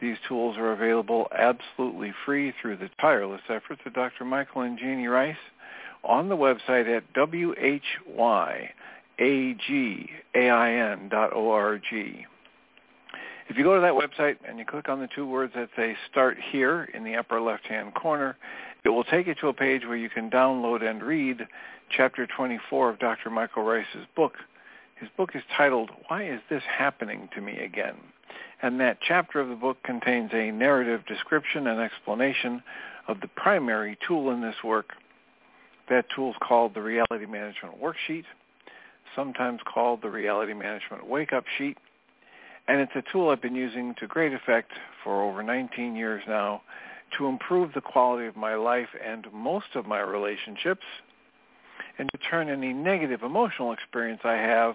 these tools are available absolutely free through the tireless efforts of Dr. Michael and Jeanie Ryce on the website at whyagain.org. If you go to that website and you click on the two words that say Start Here in the upper left-hand corner, it will take you to a page where you can download and read Chapter 24 of Dr. Michael Ryce's book. His book is titled, Why Is This Happening to Me Again? And that chapter of the book contains a narrative description and explanation of the primary tool in this work. That tool is called the Reality Management Worksheet, sometimes called the Reality Management Wake-Up Sheet, and it's a tool I've been using to great effect for over 19 years now to improve the quality of my life and most of my relationships and to turn any negative emotional experience I have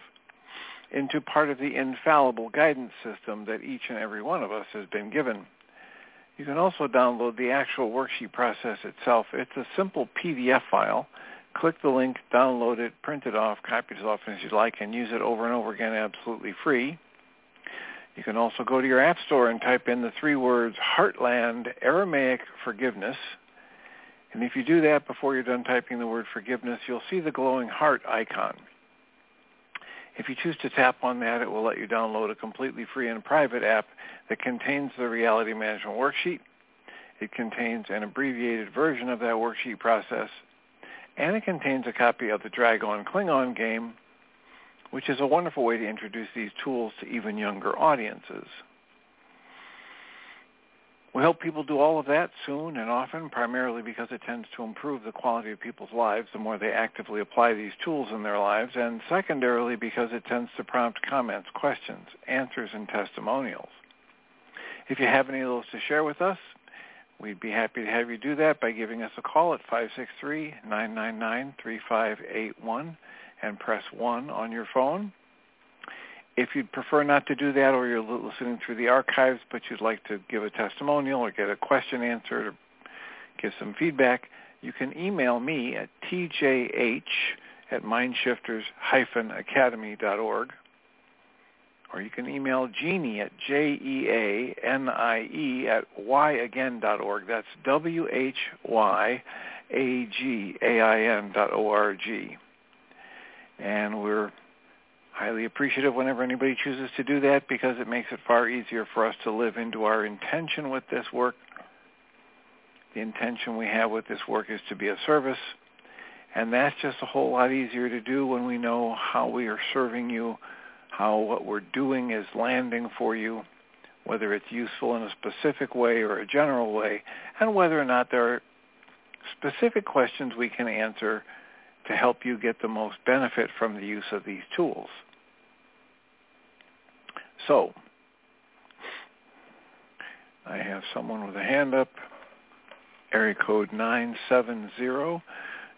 into part of the infallible guidance system that each and every one of us has been given. You can also download the actual worksheet process itself. It's a simple PDF file. Click the link, download it, print it off, copy it as often as you like, and use it over and over again absolutely free. You can also go to your app store and type in the three words Heartland Aramaic Forgiveness. And if you do that before you're done typing the word forgiveness, you'll see the glowing heart icon. If you choose to tap on that, it will let you download a completely free and private app that contains the reality management worksheet. It contains an abbreviated version of that worksheet process, and it contains a copy of the Dragon Klingon game, which is a wonderful way to introduce these tools to even younger audiences. We hope people do all of that soon and often, primarily because it tends to improve the quality of people's lives the more they actively apply these tools in their lives, and secondarily because it tends to prompt comments, questions, answers, and testimonials. If you have any of those to share with us, we'd be happy to have you do that by giving us a call at 563-999-3581 and press 1 on your phone. If you'd prefer not to do that or you're listening through the archives but you'd like to give a testimonial or get a question answered or give some feedback, you can email me at tjh at mindshifters-academy.org or you can email Jeanie at J-E-A-N-I-E at whyagain.org. That's W-H-Y-A-G-A-I-N dot O-R-G. And we're highly appreciative whenever anybody chooses to do that because it makes it far easier for us to live into our intention with this work. The intention we have with this work is to be of service, and that's just a whole lot easier to do when we know how we are serving you, how what we're doing is landing for you, whether it's useful in a specific way or a general way, and whether or not there are specific questions we can answer to help you get the most benefit from the use of these tools. So, I have someone with a hand up. Area code 970.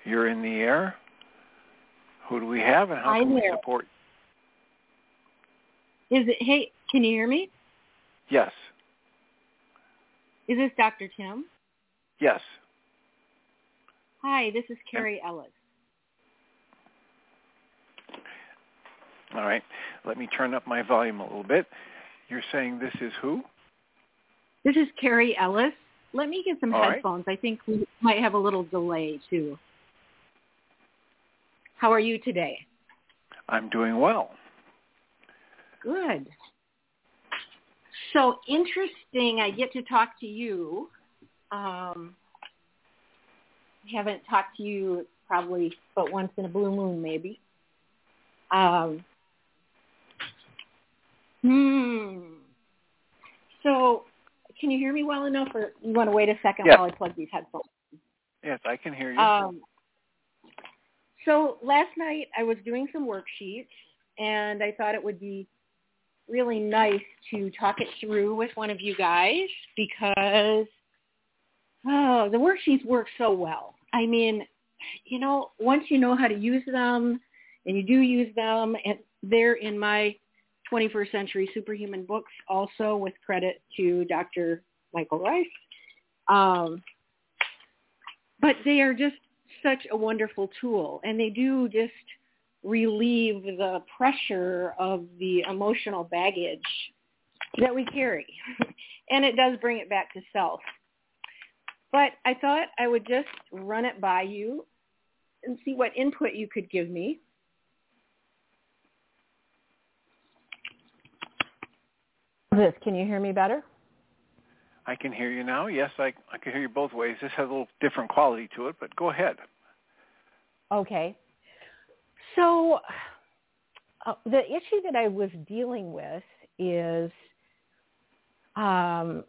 You're in the air. Who do we have and how I'm can we here. support? Is it? Hey, can you hear me? Yes. Is this Dr. Tim? Yes. Hi, this is Carrie Ellis. All right. Let me turn up my volume a little bit. You're saying this is who? This is Carrie Ellis. Let me get some All right. headphones. I think we might have a little delay too. How are you today? I'm doing well. Good. So interesting. I get to talk to you. Um, I haven't talked to you probably but once in a blue moon, maybe. Um, hmm. So, can you hear me well enough, or you want to wait a second Yes. while I plug these headphones? Yes, I can hear you. Um, so last night I was doing some worksheets, and I thought it would be really nice to talk it through with one of you guys because oh, the worksheets work so well. I mean, you know, once you know how to use them, and you do use them, and they're in my 21st Century Superhuman books also with credit to Dr. Michael Ryce. Um, but they are just such a wonderful tool and they do just relieve the pressure of the emotional baggage that we carry. and it does bring it back to self. But I thought I would just run it by you and see what input you could give me. This, can you hear me better? I can hear you now. Yes, I, I can hear you both ways. This has a little different quality to it, but go ahead. Okay. So uh, the issue that I was dealing with is um,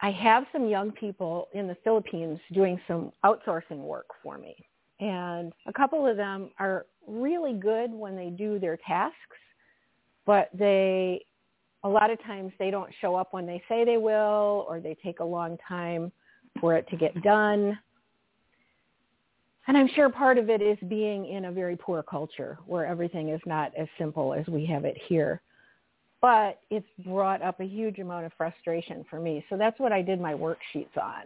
I have some young people in the Philippines doing some outsourcing work for me. And a couple of them are really good when they do their tasks, but they, a lot of times they don't show up when they say they will, or they take a long time for it to get done. And I'm sure part of it is being in a very poor culture where everything is not as simple as we have it here. But it's brought up a huge amount of frustration for me. So that's what I did my worksheets on.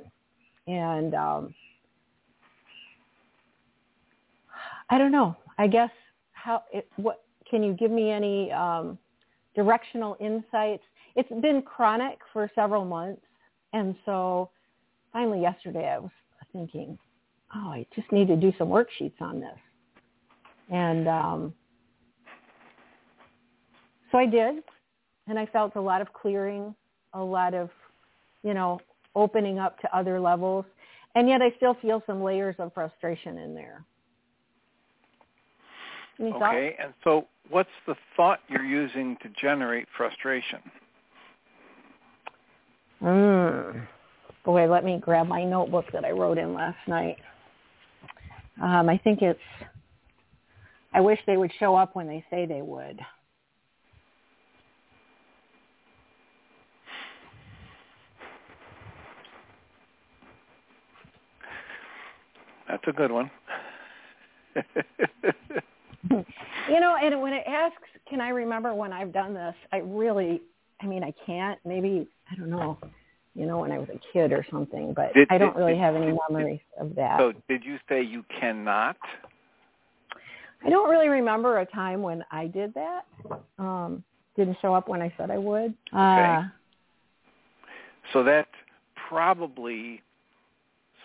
And um, I don't know. I guess how it, what can you give me any um, directional insights? It's been chronic for several months, and so finally yesterday I was thinking, oh, I just need to do some worksheets on this. And um, so I did, and I felt a lot of clearing, a lot of, you know, opening up to other levels. And yet I still feel some layers of frustration in there. Okay, and so what's the thought you're using to generate frustration? Mm. Boy, let me grab my notebook that I wrote in last night. Um, I think it's, I wish they would show up when they say they would. That's a good one. you know, and when it asks, can I remember when I've done this? I really, I mean, I can't. Maybe I don't know. You know, when I was a kid or something, but Did- I don't did- really did- have any memories of that. so did you say you cannot? I don't really remember a time when I did that. Um, didn't show up when I said I would. Uh, So that's probably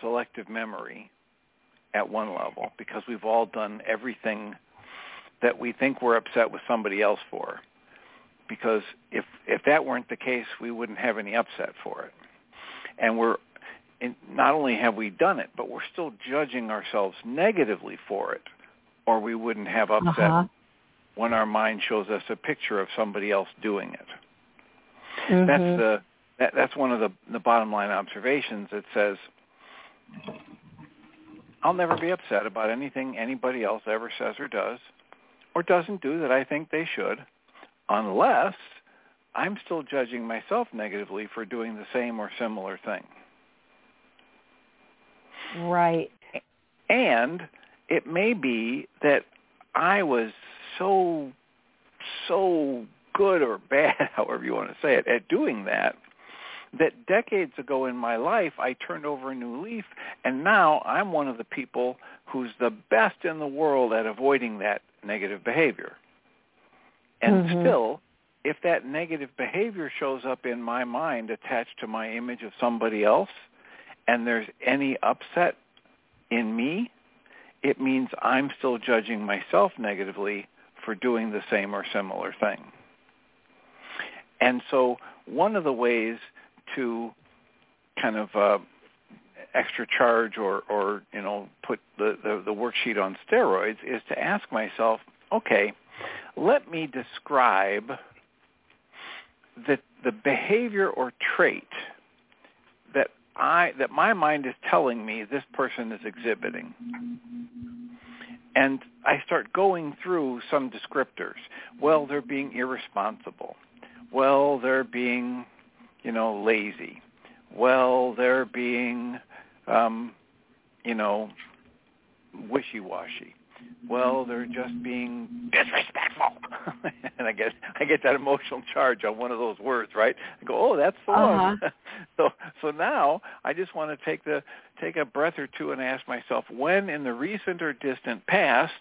selective memory at one level because we've all done everything that we think we're upset with somebody else for. Because if if that weren't the case, we wouldn't have any upset for it. And we're and not only have we done it, but we're still judging ourselves negatively for it, or we wouldn't have upset uh-huh. when our mind shows us a picture of somebody else doing it. Mhm. That's the that, that's one of the the bottom line observations that says I'll never be upset about anything anybody else ever says or does or doesn't do that I think they should unless I'm still judging myself negatively for doing the same or similar thing. right. And it may be that I was so so good or bad, however you want to say it, at doing that, that decades ago in my life I turned over a new leaf and now I'm one of the people who's the best in the world at avoiding that negative behavior. And mm-hmm. still, if that negative behavior shows up in my mind attached to my image of somebody else and there's any upset in me, it means I'm still judging myself negatively for doing the same or similar thing. And so one of the ways to kind of uh, extra charge or, or you know put the, the, the worksheet on steroids is to ask myself, okay, let me describe the the behavior or trait that I that my mind is telling me this person is exhibiting. And I start going through some descriptors. Well, they're being irresponsible. Well, they're being you know, lazy. Well, they're being, um, you know, wishy-washy. Well, they're just being disrespectful, and I get I get that emotional charge on one of those words, right? I go, oh, that's the uh-huh. one. so so now I just want to take the take a breath or two and ask myself, when in the recent or distant past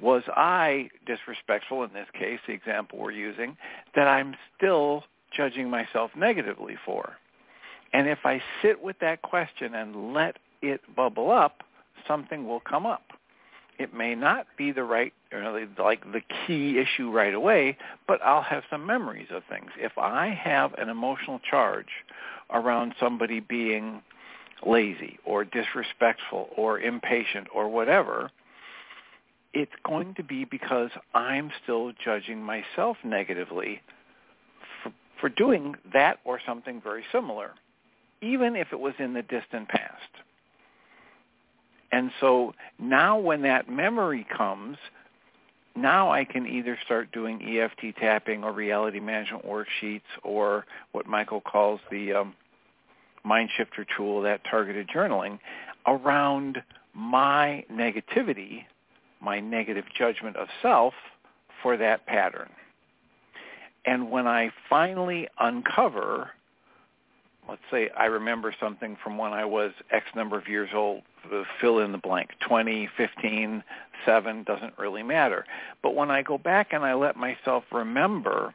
was I disrespectful in this case, the example we're using, that I'm still judging myself negatively for? And if I sit with that question and let it bubble up, something will come up. It may not be the right, know, like the key issue right away, but I'll have some memories of things. If I have an emotional charge around somebody being lazy or disrespectful or impatient or whatever, it's going to be because I'm still judging myself negatively for doing that or something very similar, even if it was in the distant past. And so now when that memory comes, now I can either start doing EFT tapping or reality management worksheets or what Michael calls the um, mind shifter tool, that targeted journaling, around my negativity, my negative judgment of self for that pattern. And when I finally uncover, let's say I remember something from when I was X number of years old, fill in the blank, 20, 15, 7, doesn't really matter. But when I go back and I let myself remember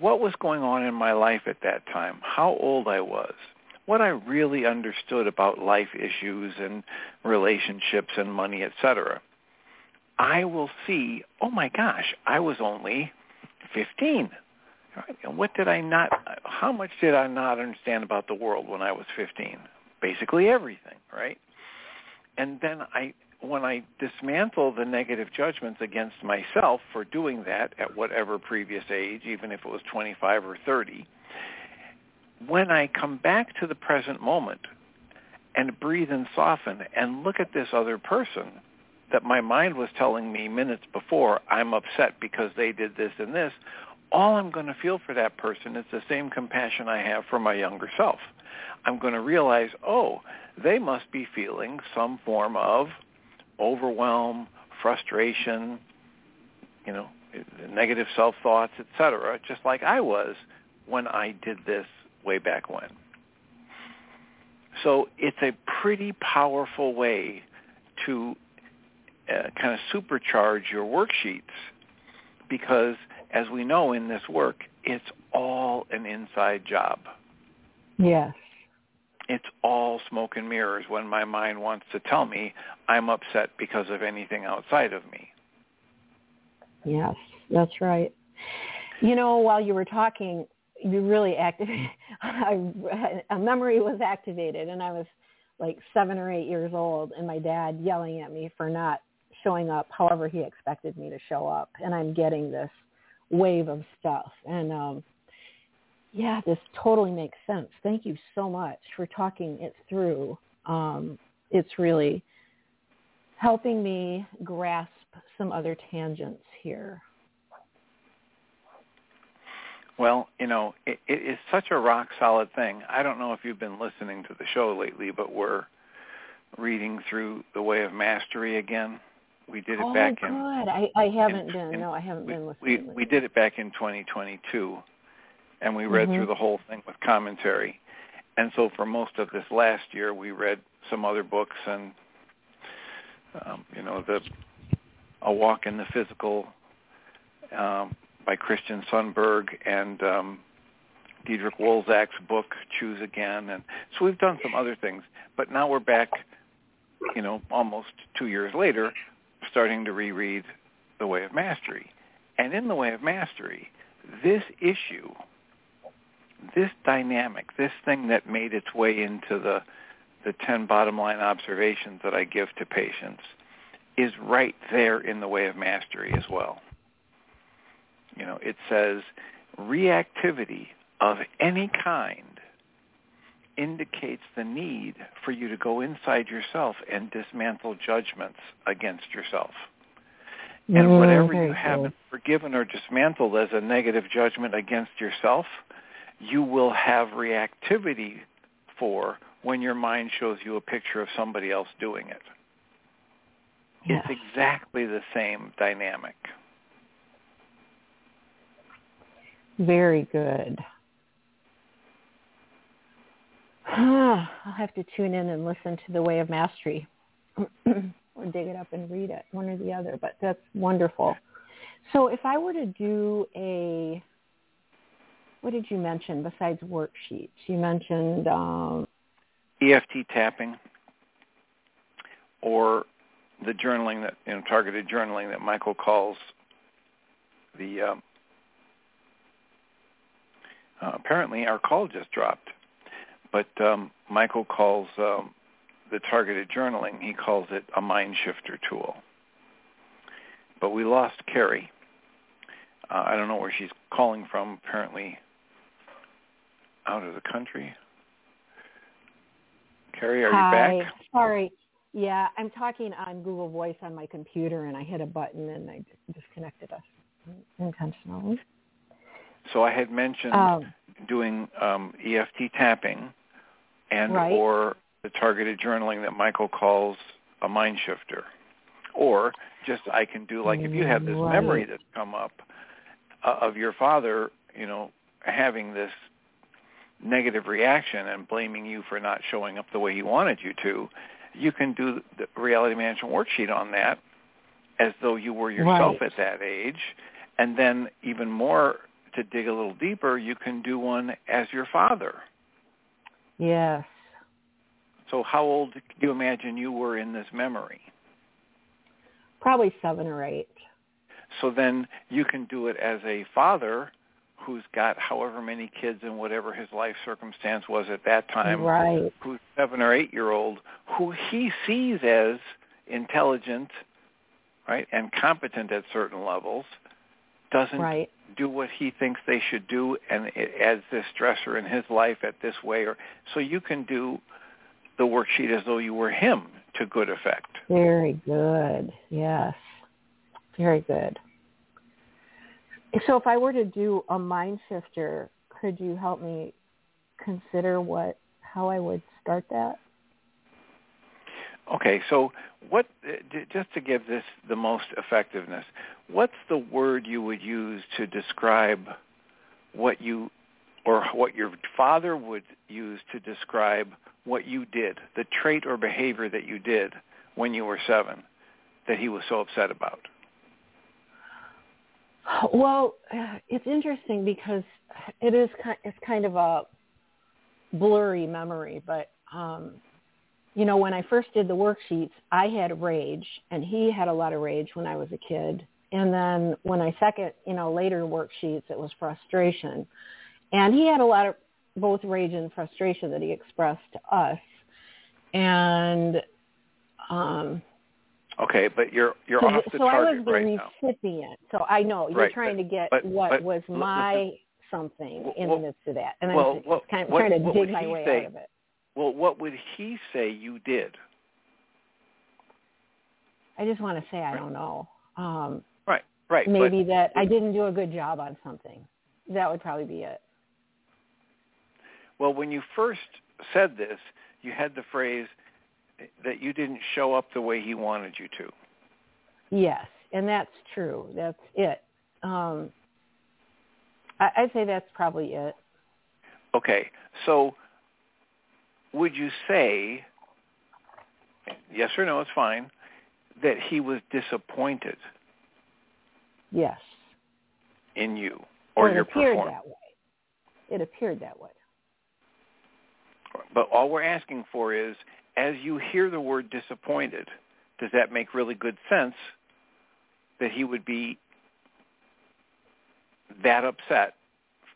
what was going on in my life at that time, how old I was, what I really understood about life issues and relationships and money, etc., I will see, oh my gosh, I was only 15. Right? And what did I not, how much did I not understand about the world when I was 15? Basically everything, right? And then I, when I dismantle the negative judgments against myself for doing that at whatever previous age, even if it was 25 or 30, when I come back to the present moment and breathe and soften and look at this other person that my mind was telling me minutes before, I'm upset because they did this and this, all I'm going to feel for that person is the same compassion I have for my younger self. I'm going to realize, oh, they must be feeling some form of overwhelm, frustration, you know, negative self-thoughts, etc., just like I was when I did this way back when. So it's a pretty powerful way to uh, kind of supercharge your worksheets because as we know in this work, it's all an inside job. Yes. It's all smoke and mirrors when my mind wants to tell me I'm upset because of anything outside of me. Yes, that's right. You know, while you were talking, you really activated, a memory was activated and I was like seven or eight years old and my dad yelling at me for not showing up however he expected me to show up and i'm getting this wave of stuff. And um yeah this totally makes sense. Thank you so much for talking it through. Um it's really helping me grasp some other tangents here. Well, you know, it, it is such a rock solid thing. I don't know if you've been listening to the show lately, but we're reading through The Way of Mastery again We did it oh, back good. in. I, I haven't in, been. In, no, I haven't we, been We listening. we did it back in 2022, and we read mm-hmm. through the whole thing with commentary. And so for most of this last year, we read some other books and um, you know the A Walk in the Physical um, by Christian Sundberg and um, Diederik Wolsak's book Choose Again, and so we've done some other things. But now we're back, you know, almost two years later, starting to reread The Way of Mastery. And in The Way of Mastery, this issue, this dynamic, this thing that made its way into the the 10 bottom line observations that I give to patients is right there in the way of mastery as well. You know, it says reactivity of any kind indicates the need for you to go inside yourself and dismantle judgments against yourself. And whatever you haven't forgiven or dismantled as a negative judgment against yourself, you will have reactivity for when your mind shows you a picture of somebody else doing it. Yes. It's exactly the same dynamic. Very good. I'll have to tune in and listen to The Way of Mastery or dig it up and read it, one or the other, but that's wonderful. So if I were to do a, what did you mention besides worksheets? You mentioned, um, EFT tapping or the journaling that, you know, targeted journaling that Michael calls the, um, uh, apparently our call just dropped, but um, Michael calls um, the targeted journaling, he calls it a mind shifter tool. But we lost Carrie. Uh, I don't know where she's calling from, apparently out of the country. Carrie, are Hi. you back? Sorry. Yeah, I'm talking on Google Voice on my computer, and I hit a button and I disconnected us intentionally. So I had mentioned Um, doing um, EFT tapping and Right. or the targeted journaling that Michael calls a mind shifter. Or just I can do like if you have this Right. memory that's come up uh, of your father, you know, having this negative reaction and blaming you for not showing up the way he wanted you to, you can do the reality management worksheet on that as though you were yourself Right. at that age. And then even more to dig a little deeper, you can do one as your father. Yes. So how old do you imagine you were in this memory? Probably seven or eight. So then you can do it as a father who's got however many kids and whatever his life circumstance was at that time, Right. who's seven or eight year old, who he sees as intelligent, right, and competent at certain levels, doesn't Right. Do what he thinks they should do and it adds this stressor in his life at this way or so you can do the worksheet as though you were him to good effect. Very good. Yes. Very good. So if I were to do a mind shifter, could you help me consider what how I would start that? Okay, so what uh, just to give this the most effectiveness, what's the word you would use to describe what you or what your father would use to describe what you did, the trait or behavior that you did when you were 7 that he was so upset about? Well, it's interesting because it is it's kind of a blurry memory, but um you know, when I first did the worksheets, I had rage and he had a lot of rage when I was a kid. And then when I second, you know, later worksheets, it was frustration. And he had a lot of both rage and frustration that he expressed to us. And um Okay, but you're you're so, off the so I target was the right now. recipient. So I know you're Right, trying but- to get but- what but was my something in Well- the midst of that, and well, I'm just what- kind of what- trying to dig my way say? out of it. Well, what would he say you did? I just want to say I don't know. Um, Right, right. maybe but, that I didn't do a good job on something. That would probably be it. Well, when you first said this, you had the phrase that you didn't show up the way he wanted you to. Yes, and that's true. That's it. Um, I, I'd say that's probably it. Okay, so would you say, yes or no, it's fine, that he was disappointed Yes. in you or Well, it your appeared performance? that way. It appeared that way. But all we're asking for is, as you hear the word disappointed, does that make really good sense that he would be that upset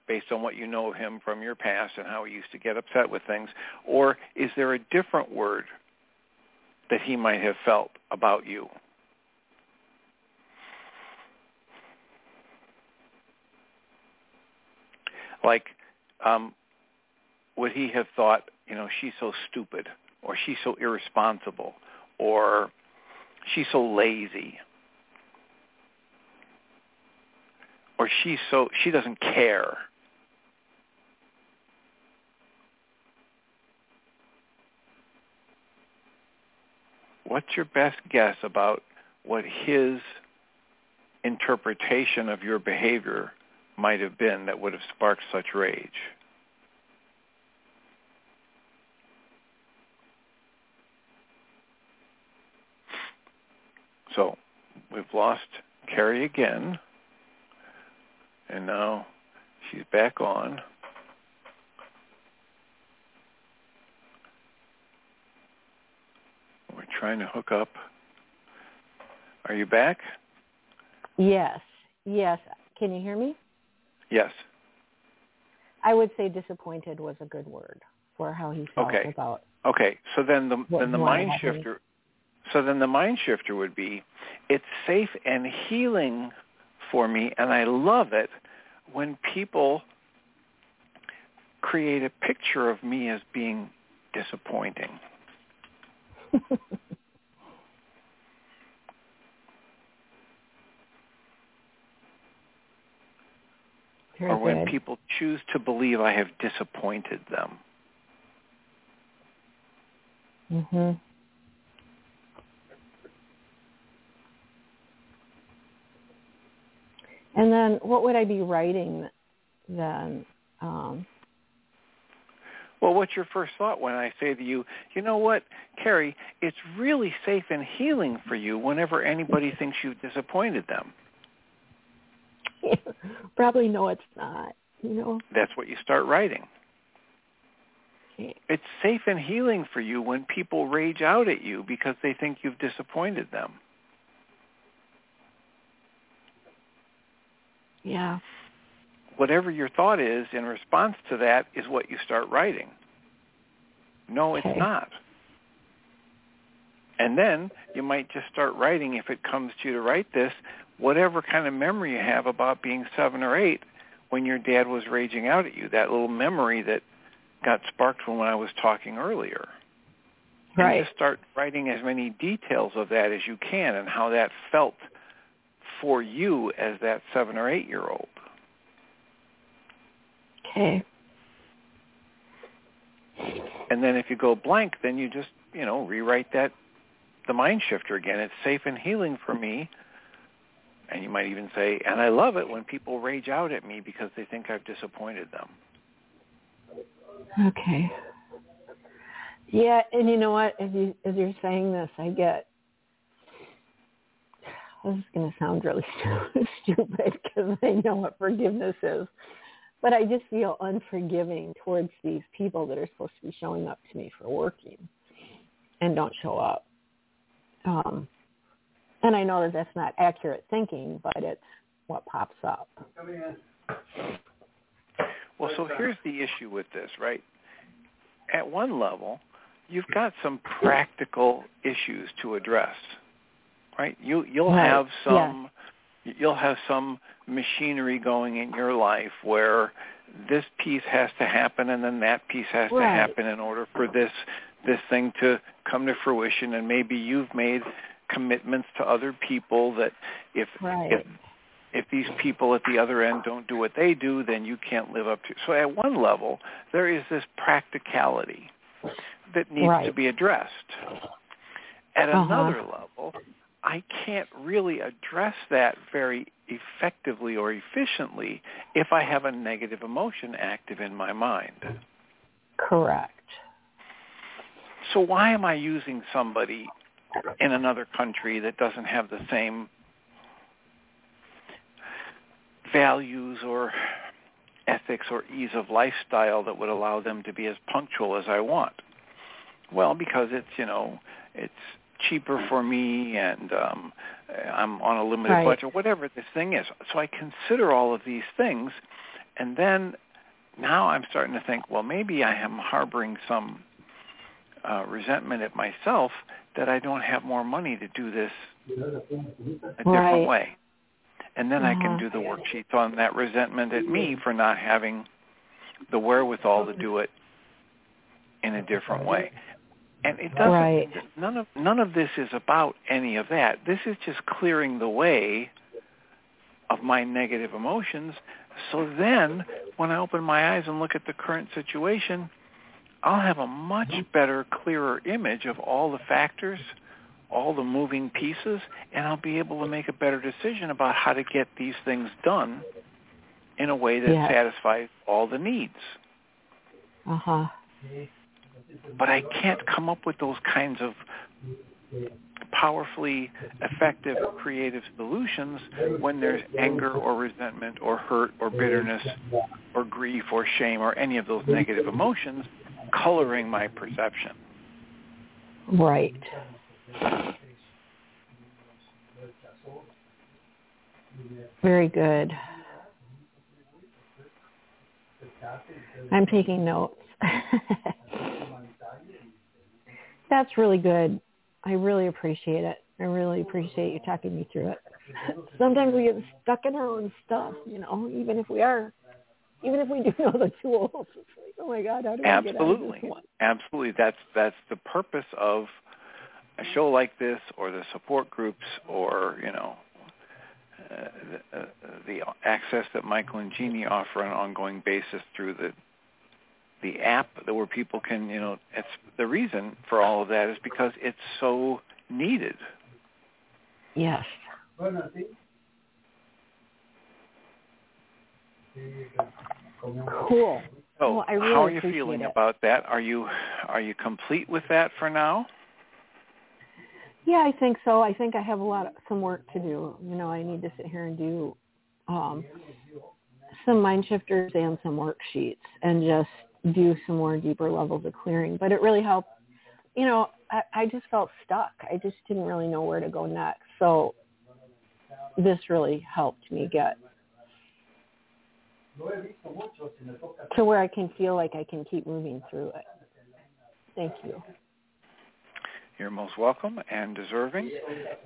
based on what you know of him from your past and how he used to get upset with things? Or is there a different word that he might have felt about you? Like, um, would he have thought, you know, she's so stupid, or she's so irresponsible, or she's so lazy, or she's so she doesn't care? What's your best guess about what his interpretation of your behavior might have been that would have sparked such rage? So we've lost Carrie again, and now she's back on. We're trying to hook up. Are you back? Yes. Yes. Can you hear me? Yes. I would say disappointed was a good word for how he felt Okay. about Okay. So then the then the mind shifter so then the mind shifter would be it's safe and healing for me and I love it when people create a picture of me as being disappointing. Or when people choose to believe I have disappointed them. Mhm. And then what would I be writing then? Um, Well, what's your first thought when I say to you, you know what, Carrie, it's really safe and healing for you whenever anybody thinks you've disappointed them. probably no, it's not. You know. That's what you start writing. Okay. It's safe and healing for you when people rage out at you because they think you've disappointed them. Yeah. Whatever your thought is in response to that is what you start writing. No, it's not. And then you might just start writing, if it comes to you to write this, whatever kind of memory you have about being seven or eight when your dad was raging out at you, that little memory that got sparked from when I was talking earlier. And Right. just start writing as many details of that as you can and how that felt for you as that seven or eight year old. Okay. And then if you go blank, then you just, you know, rewrite that, the mind shifter again. It's safe and healing for me. And you might even say, and I love it when people rage out at me because they think I've disappointed them. Okay. Yeah, and you know what? As you as you're saying this, I get. This is going to sound really stupid because I know what forgiveness is, but I just feel unforgiving towards these people that are supposed to be showing up to me for working, and don't show up. Um, and I know that that's not accurate thinking, but it's what pops up. Well, so here's the issue with this, right? At one level, you've got some practical issues to address, right? You you'll Right, have some you'll have some machinery going in your life where this piece has to happen and then that piece has to happen in order for this this thing to come to fruition and maybe you've made commitments to other people that if Right. if if these people at the other end don't do what they do, then you can't live up to. So at one level, there is this practicality that needs Right. to be addressed. At Uh-huh. another level, I can't really address that very effectively or efficiently if I have a negative emotion active in my mind. Correct. So why am I using somebody in another country that doesn't have the same values or ethics or ease of lifestyle that would allow them to be as punctual as I want? Well, because it's, you know, it's cheaper for me and um I'm on a limited Right. budget, whatever this thing is. So I consider all of these things and then now I'm starting to think, well, maybe I am harboring some uh, resentment at myself that I don't have more money to do this a different Right. way. And then I can Uh-huh. do the worksheets on that resentment at me for not having the wherewithal to do it in a different way. And it doesn't Right. none of none of this is about any of that. This is just clearing the way of my negative emotions so then when I open my eyes and look at the current situation, I'll have a much better, clearer image of all the factors, all the moving pieces, and I'll be able to make a better decision about how to get these things done in a way that Yes. satisfies all the needs. Uh-huh. But I can't come up with those kinds of powerfully effective creative solutions when there's anger or resentment or hurt or bitterness or grief or shame or any of those negative emotions coloring my perception. Right. Very good. I'm taking notes. That's really good. I really appreciate it. I really appreciate you talking me through it. Sometimes we get stuck in our own stuff, you know, even if we are, even if we do know the tools. It's like, oh my God, how do we get out of Absolutely. this one? Absolutely. That's that's the purpose of a show like this or the support groups or, you know, uh, the, uh, the access that Michael and Jeanie offer on an ongoing basis through the the app that where people can, you know, it's the reason for all of that is because it's so needed. Yes. Cool. So, Well, I really how are you feeling it. about that? Are you are you complete with that for now? Yeah, I think so. I think I have a lot of some work to do. You know, I need to sit here and do um, some mind shifters and some worksheets and just do some more deeper levels of clearing. But it really helped. You know, I, I just felt stuck. I just didn't really know where to go next. So this really helped me get to where I can feel like I can keep moving through it. Thank you. You're most welcome and deserving.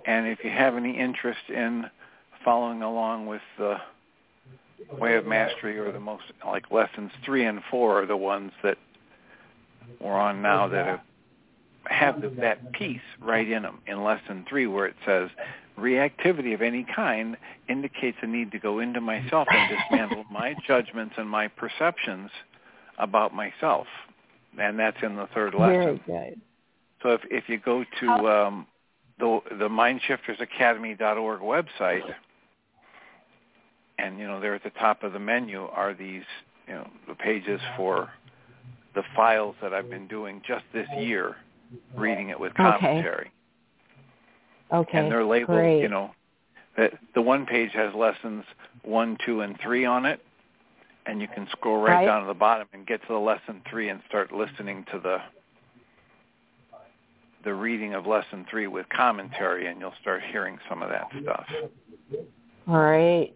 And if you have any interest in following along with the Way of Mastery or the most, like lessons three and four are the ones that we're on now that have, have the, that piece right in them in lesson three where it says reactivity of any kind indicates a need to go into myself and dismantle my judgments and my perceptions about myself. And that's in the third lesson. Very good. So if if you go to um, the the mindshiftersacademy.org website, and you know there at the top of the menu are these you know the pages for the files that I've been doing just this year, reading it with Okay. commentary, Okay. and they're labeled Great. you know the the one page has lessons one, two, and three on it, and you can scroll right, Right. down to the bottom and get to the lesson three and start listening to the the reading of lesson three with commentary, and you'll start hearing some of that stuff. All right.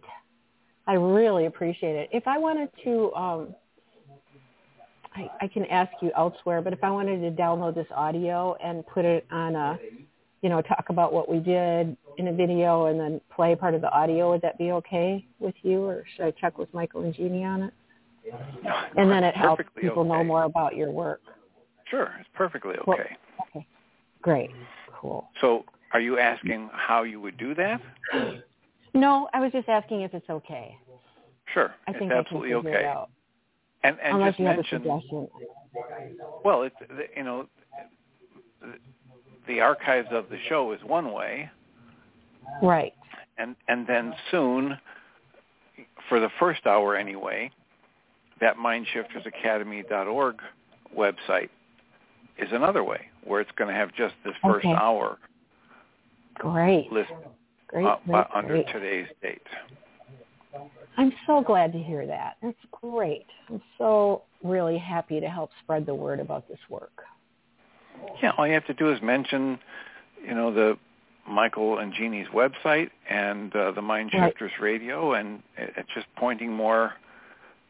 I really appreciate it. If I wanted to, um, I, I can ask you elsewhere, but if I wanted to download this audio and put it on a, you know, talk about what we did in a video and then play part of the audio, would that be okay with you, or should I check with Michael and Jeanie on it? And then it helps Perfectly people know more about your work. Sure, it's perfectly Well- okay. Okay. Great. Cool. So, are you asking how you would do that? No, I was just asking if it's okay. Sure, I think it's absolutely okay. it out. And and Unless just you have mention, a suggestion. well, it's you know, the- the archives of the show is one way, Right. And and then soon, for the first hour anyway, that mindshiftersacademy.org website is another way where it's going to have just this first Okay. hour Great. list Great. uh, great, under great. today's date. I'm so glad to hear that. That's great. I'm so really happy to help spread the word about this work. Yeah, all you have to do is mention, you know, the Michael and Jeanie's website and uh, the Mind Right. Shifters Radio, and it, it's just pointing more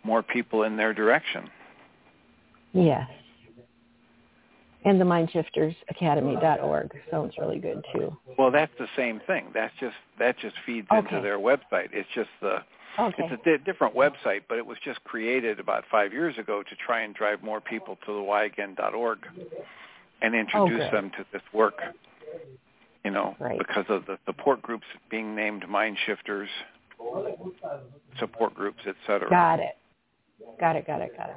more people in their direction. Yes. And the mindshiftersacademy.org sounds really good too. Well, that's the same thing. That's just that just feeds Okay. into their website. It's just the Okay. it's a di- different website, but it was just created about five years ago to try and drive more people to the whyagain.org and introduce good. them to this work. You know, Right. because of the support groups being named Mind Shifters, support groups, et cetera. Got it. Got it, got it, got it.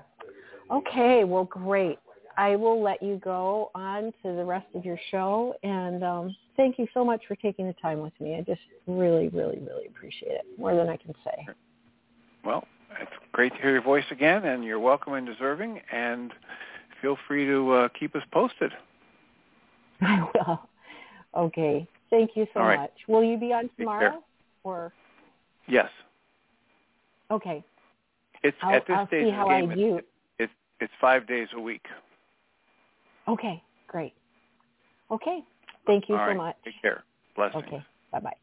Okay, well, great. I will let you go on to the rest of your show. And um, thank you so much for taking the time with me. I just really, really, really appreciate it, more than I can say. Well, it's great to hear your voice again, and you're welcome and deserving. And feel free to uh, keep us posted. I will. Okay. Thank you so right. much. Will you be on tomorrow? Or Yes, okay. it's I'll, at this I'll stage of the game. I it- do. It's it's five days a week. Okay, great. Okay. Thank you All so right. much. Take care. Blessings. Okay. Bye bye.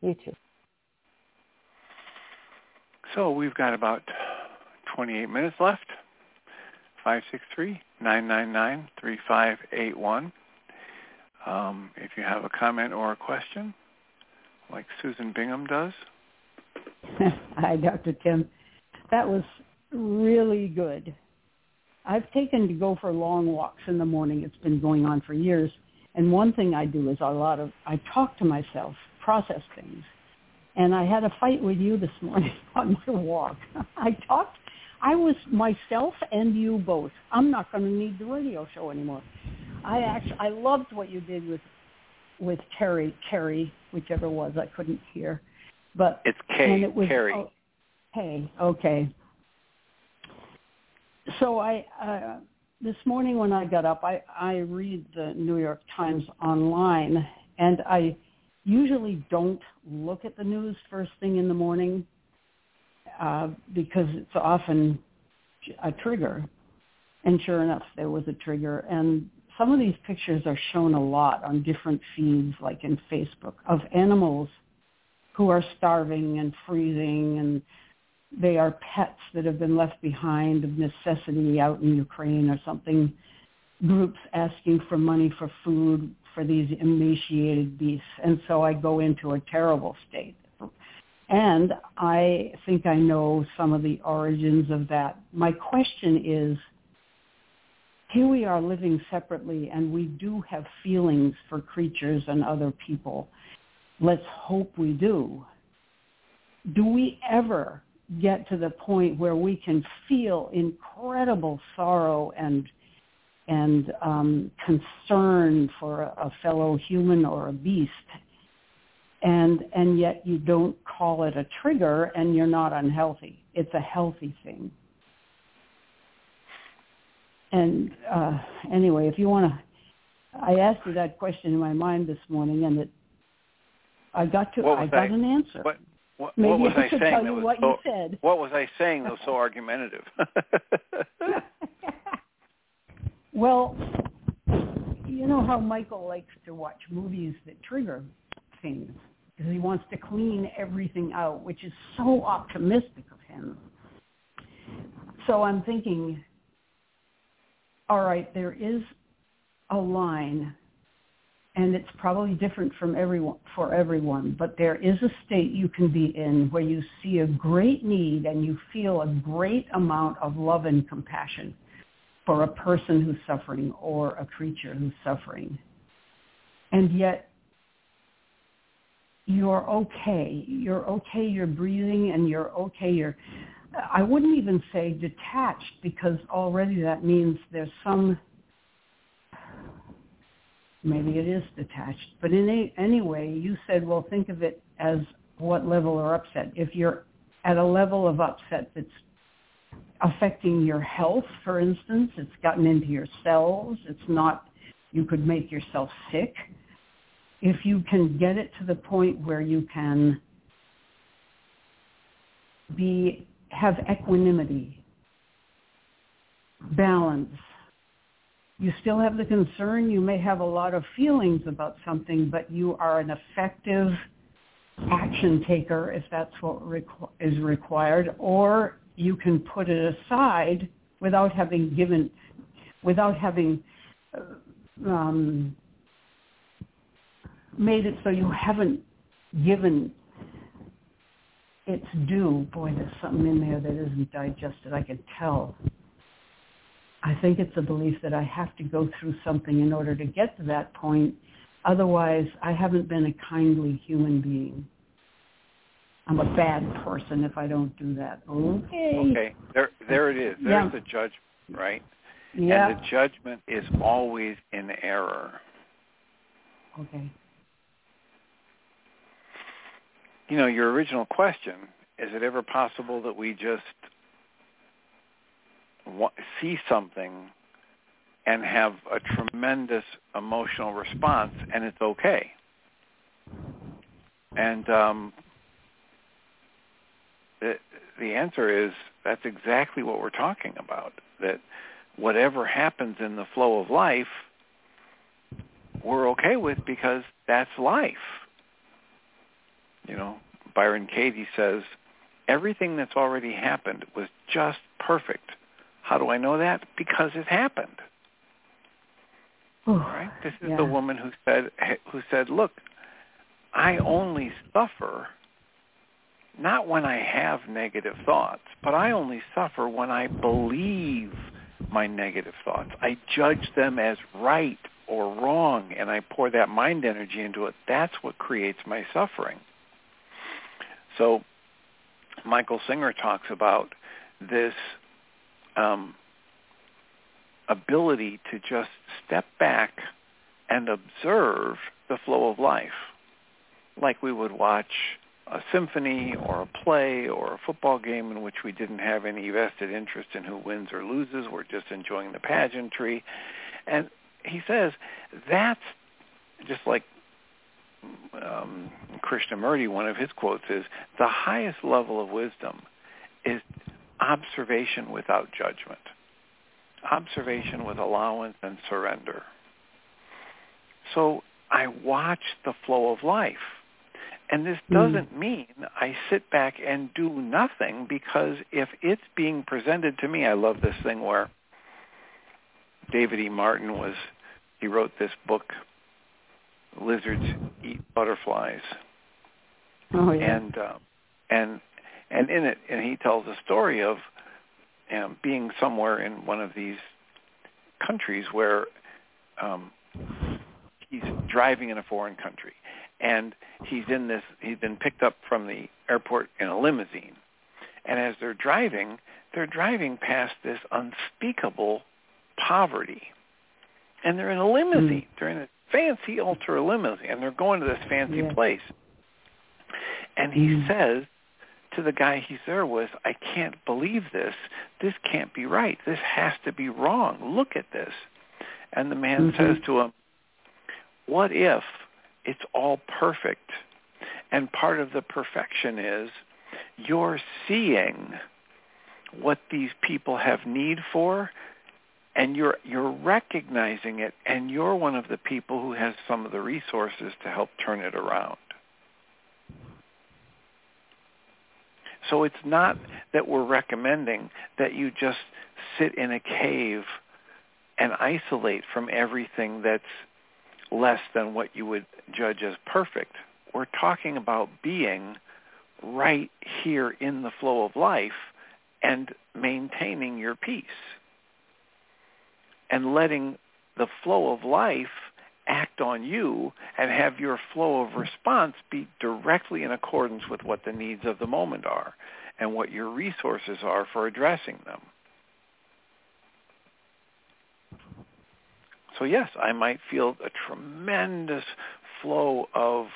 You too. So we've got about 28 minutes left. 563-999-3581. Um, if you have a comment or a question, like Susan Bingham does. Hi, Dr. Tim. That was really good. I've taken to go for long walks in the morning. It's been going on for years. And one thing I do is a lot of, I talk to myself, process things. And I had a fight with you this morning on my walk. I talked, I was myself and you both. I'm not going to need the radio show anymore. I actually, I loved what you did with, with Terry, Carrie, whichever it was, I couldn't hear. But It's Kay, and it was Carrie. oh, okay. So I uh, this morning when I got up, I I read the New York Times online, and I usually don't look at the news first thing in the morning uh, because it's often a trigger. And sure enough, there was a trigger, and some of these pictures are shown a lot on different feeds, like in Facebook, of animals who are starving and freezing and they are pets that have been left behind of necessity out in Ukraine or something. Groups asking for money for food for these emaciated beasts. And so I go into a terrible state. And I think I know some of the origins of that. My question is, here we are living separately and we do have feelings for creatures and other people. Let's hope we do. Do we ever get to the point where we can feel incredible sorrow and and um, concern for a, a fellow human or a beast, and and yet you don't call it a trigger, and you're not unhealthy. It's a healthy thing. And uh, anyway, if you want to, I asked you that question in my mind this morning, and it, I got to, I got an answer. What, what, Maybe what was I I saying tell that you was what so, you said. What was I saying that was so argumentative? well, you know how Michael likes to watch movies that trigger things because he wants to clean everything out, which is so optimistic of him. So I'm thinking, all right, there is a line and it's probably different from everyone for everyone, but there is a state you can be in where you see a great need and you feel a great amount of love and compassion for a person who's suffering or a creature who's suffering. And yet you're okay. You're okay, you're breathing and you're okay. You're I wouldn't even say detached because already that means there's some maybe it is detached. But in a, anyway, you said, well, think of it as what level of upset. If you're at a level of upset that's affecting your health, for instance, it's gotten into your cells, it's not, you could make yourself sick. If you can get it to the point where you can be, have equanimity, balance, you still have the concern. You may have a lot of feelings about something, but you are an effective action taker if that's what requ- is required, or you can put it aside without having given, without having uh, um, made it so you haven't given its due. Boy, there's something in there that isn't digested. I can tell. I think it's a belief that I have to go through something in order to get to that point. Otherwise, I haven't been a kindly human being. I'm a bad person if I don't do that. Okay. Okay. There, there it is. There's Yeah. the judgment, right? Yeah. And the judgment is always in error. Okay. You know, your original question, is it ever possible that we just see something and have a tremendous emotional response and it's okay? And um, the, the answer is that's exactly what we're talking about, that whatever happens in the flow of life, we're okay with because that's life. You know, Byron Katie says, everything that's already happened was just perfect. How do I know that? Because it happened. Whew. Right? This is Yeah. the woman who said who said, "Look, I only suffer not when I have negative thoughts, but I only suffer when I believe my negative thoughts. I judge them as right or wrong and I pour that mind energy into it. That's what creates my suffering." So Michael Singer talks about this um, ability to just step back and observe the flow of life, like we would watch a symphony or a play or a football game in which we didn't have any vested interest in who wins or loses. We're just enjoying the pageantry. And he says that's just like um, Krishnamurti, one of his quotes is, the highest level of wisdom is observation without judgment, observation with allowance and surrender. So I watch the flow of life. And this doesn't mean I sit back and do nothing because if it's being presented to me, I love this thing where David E. Martin was, he wrote this book, Lizards Eat Butterflies. Oh yeah. And, uh, and, and in it, and he tells a story of um, being somewhere in one of these countries where um, he's driving in a foreign country. And he's in this he's been picked up from the airport in a limousine. And as they're driving they're driving past this unspeakable poverty. And they're in a limousine. They're in a fancy ultra limousine. And they're going to this fancy Yeah. place. And he Mm. says to the guy he's there with i can't believe this. This can't be right. This has to be wrong. Look at this. And the man Mhm. says to him what if it's all perfect? And part of the perfection is you're seeing what these people have need for and you're you're recognizing it and you're one of the people who has some of the resources to help turn it around so it's not that we're recommending that you just sit in a cave and isolate from everything that's less than what you would judge as perfect. We're talking about being right here in the flow of life and maintaining your peace and letting the flow of life act on you and have your flow of response be directly in accordance with what the needs of the moment are and what your resources are for addressing them. So yes, I might feel a tremendous flow of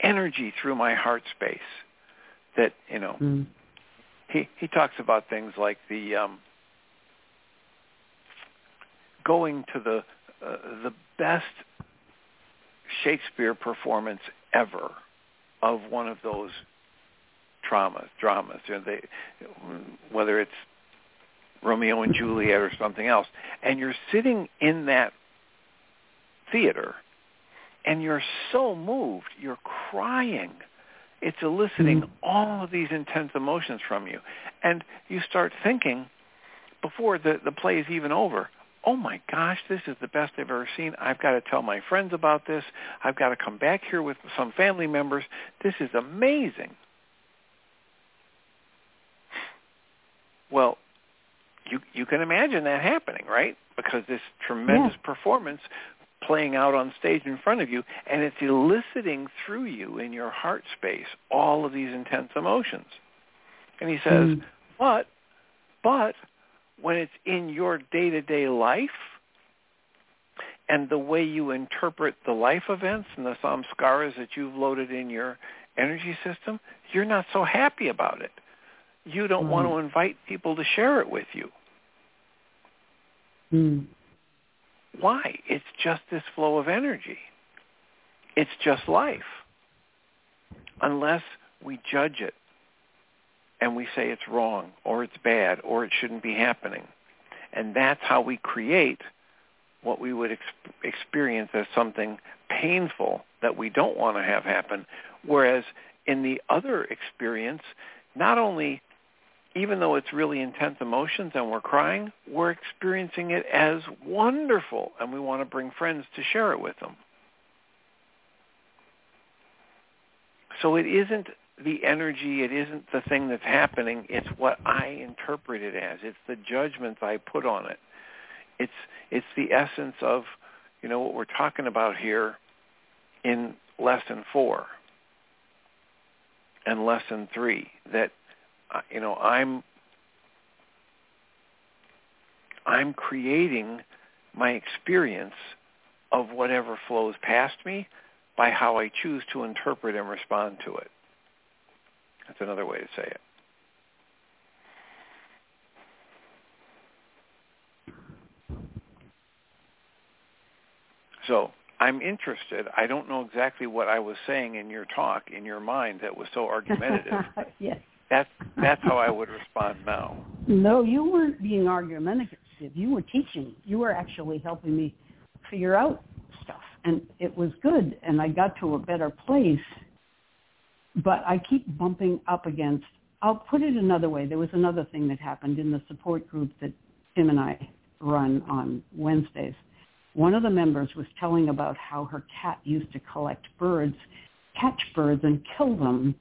energy through my heart space that, you know, Mm. he he talks about things like the um going to the uh, the best Shakespeare performance ever of one of those traumas, dramas, you know, they, whether it's Romeo and Juliet or something else, and you're sitting in that theater and you're so moved, you're crying. It's eliciting Mhm. all of these intense emotions from you. And you start thinking before the, the play is even over, oh my gosh, this is the best I've ever seen. I've got to tell my friends about this. I've got to come back here with some family members. This is amazing. Well, you you can imagine that happening, right? Because this tremendous Yeah. performance playing out on stage in front of you and it's eliciting through you in your heart space all of these intense emotions. And he says, Mm. but but when it's in your day-to-day life and the way you interpret the life events and the samskaras that you've loaded in your energy system, you're not so happy about it. You don't want Mm. to invite people to share it with you. Mm. Why? It's just this flow of energy. It's just life. Unless we judge it and we say it's wrong or it's bad or it shouldn't be happening. And that's how we create what we would ex- experience as something painful that we don't want to have happen. Whereas in the other experience, not only even though it's really intense emotions and we're crying, we're experiencing it as wonderful and we want to bring friends to share it with them. So it isn't the energy, it isn't the thing that's happening, it's what I interpret it as. It's the judgments I put on it. It's it's the essence of, you know, what we're talking about here in lesson 4 and lesson 3 that uh, you know, I'm I'm creating my experience of whatever flows past me by how I choose to interpret and respond to it. That's another way to say it. So I'm interested. I don't know exactly what I was saying in your talk, in your mind, that was so argumentative. yes. that's that's how I would respond now. No, you weren't being argumentative. You were teaching. You were actually helping me figure out stuff, and it was good. And I got to a better place. But I keep bumping up against. I'll put it another way. There was another thing that happened in the support group that Tim and I run on Wednesdays. One of the members was telling about how her cat used to collect birds, catch birds, and kill them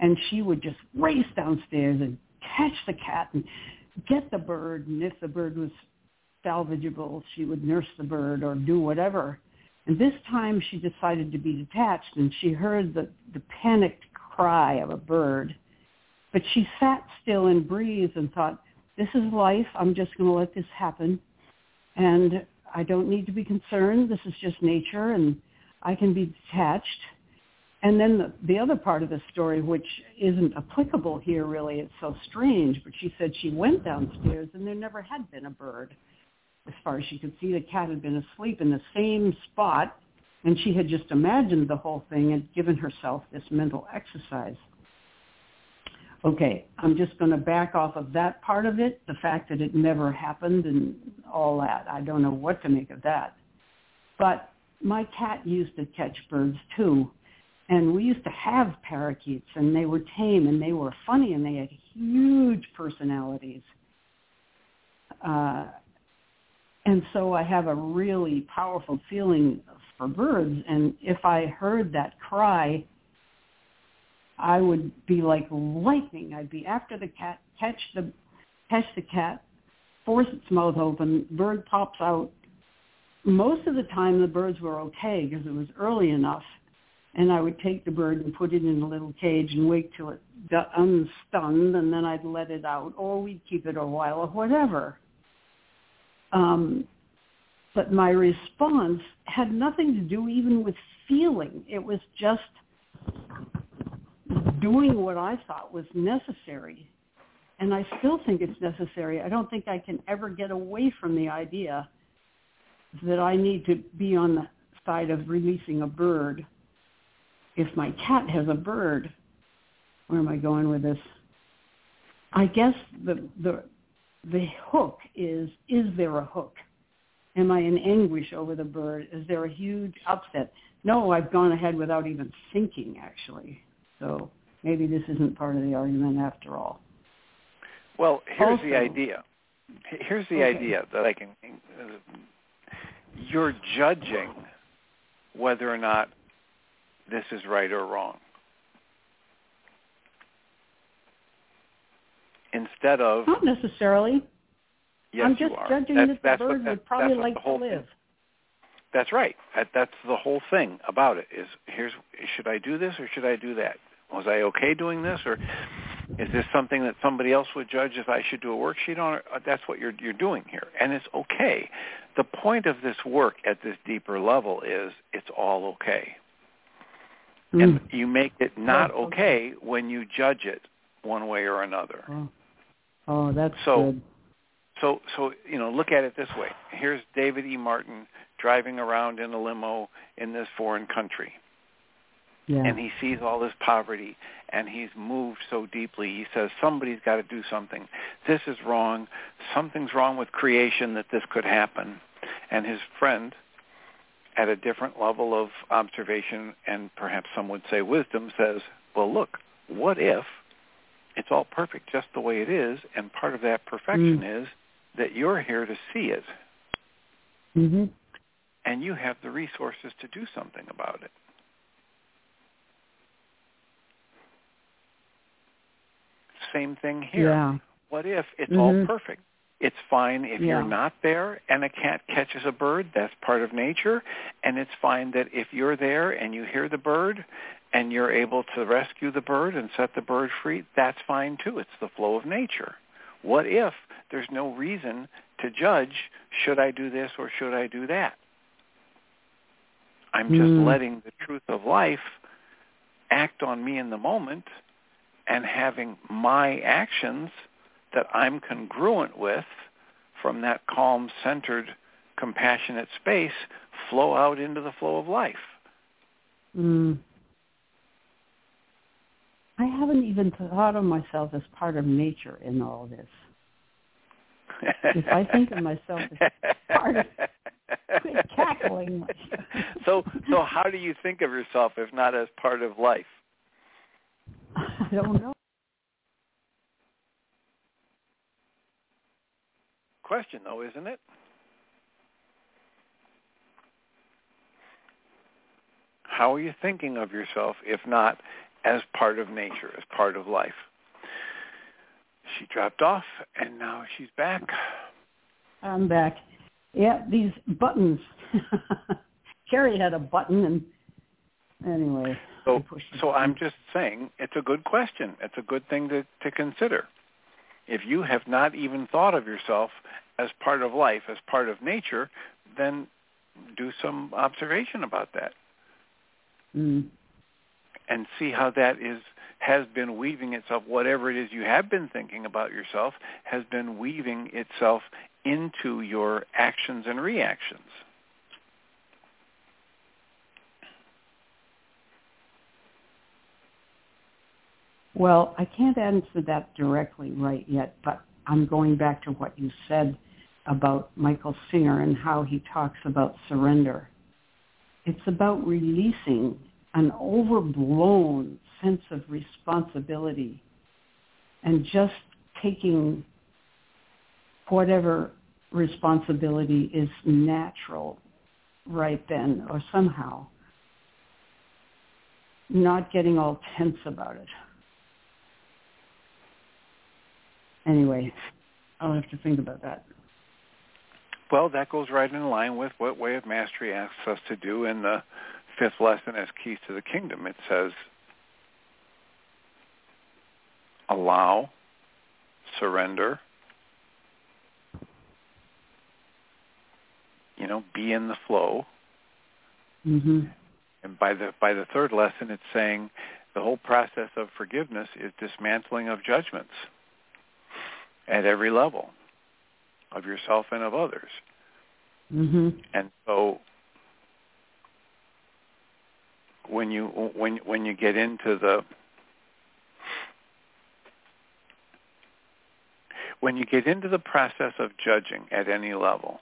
and she would just race downstairs and catch the cat and get the bird and if the bird was salvageable she would nurse the bird or do whatever and this time she decided to be detached and she heard the the panicked cry of a bird. But she sat still and breathed and thought this is life. I'm just going to let this happen. And i don't need to be concerned. This is just nature and i can be detached. And then the, the other part of the story, which isn't applicable here really, it's so strange, but she said she went downstairs and there never had been a bird. As far as she could see, the cat had been asleep in the same spot, and she had just imagined the whole thing and given herself this mental exercise. Okay, I'm just going to back off of that part of it, the fact that it never happened and all that. I don't know what to make of that. But my cat used to catch birds too and we used to have parakeets and they were tame and they were funny and they had huge personalities uh, and so i have a really powerful feeling for birds. And if i heard that cry i would be like lightning. I'd be after the cat catch the catch the cat force its mouth open bird pops out. Most of the time the birds were okay because it was early enough. And I would take the bird and put it in a little cage and wait till it got unstunned, and then I'd let it out, or we'd keep it a while, or whatever. Um, but my response had nothing to do even with feeling. It was just doing what I thought was necessary. And I still think it's necessary. I don't think I can ever get away from the idea that I need to be on the side of releasing a bird. If my cat has a bird, where am I going with this? I guess the the the hook is is there a hook? Am I in anguish over the bird? Is there a huge upset? No, I've gone ahead without even thinking actually. So maybe this isn't part of the argument after all. Well, here's Also- the idea. Here's the Okay. idea that I can. You're judging whether or not this is right or wrong. Instead of Not necessarily. yes, I'm just you are. judging That's, that the that's what- bird that- would probably like the to whole thing- That's right. That, that's the whole thing about it. Is here's should I do this or should I do that? Was I okay doing this or is this something that somebody else would judge if I should do a worksheet on? Or uh, that's what you're you're doing here, and it's okay. The point of this work at this deeper level is it's all okay, and Mm. you make it not okay when you judge it one way or another. Oh. Oh, that's So- good. So, so you know, look at it this way. Here's David E. Martin driving around in a limo in this foreign country, Yeah. and he sees all this poverty, and he's moved so deeply. He says, "Somebody's got to do something. This is wrong. Something's wrong with creation that this could happen." And his friend, at a different level of observation and perhaps some would say wisdom, says, "Well, look, what if it's all perfect just the way it is, and part of that perfection is that you're here to see it, Mhm. and you have the resources to do something about it. Same thing here. Yeah. What if it's all Mhm. perfect? It's fine if Yeah. you're not there and a cat catches a bird. That's part of nature. And it's fine that if you're there and you hear the bird and you're able to rescue the bird and set the bird free, that's fine too. It's the flow of nature. What if there's no reason to judge, should I do this or should I do that? I'm just Mm. letting the truth of life act on me in the moment and having my actions that I'm congruent with from that calm, centered, compassionate space flow out into the flow of life. Mm. I haven't even thought of myself as part of nature in all this. If I think of myself as part of- Quit cackling. so so how do you think of yourself if not as part of life? I don't know. Question though, isn't it? How are you thinking of yourself if not as part of nature, as part of life? She dropped off and now she's back. I'm back. Yeah, these buttons. Carrie had a button, and anyway. So, so I'm just saying it's a good question. It's a good thing to, to consider. If you have not even thought of yourself as part of life, as part of nature, then do some observation about that Mm. And see how that is has been weaving itself whatever it is you have been thinking about yourself has been weaving itself into your actions and reactions. Well, I can't answer that directly right yet, but I'm going back to what you said about Michael Singer and how he talks about surrender. It's about releasing an overblown sense of responsibility and just taking whatever responsibility is natural right then or somehow not getting all tense about it. Anyway, I'll have to think about that. Well, that goes right in line with what Way of Mastery asks us to do in the fifth lesson as Keys to the Kingdom. It says, allow, surrender, you know, be in the flow. Mhm. And by the by the third lesson, it's saying the whole process of forgiveness is dismantling of judgments at every level of yourself and of others. Mhm. And so when you when when you get into the when you get into the process of judging at any level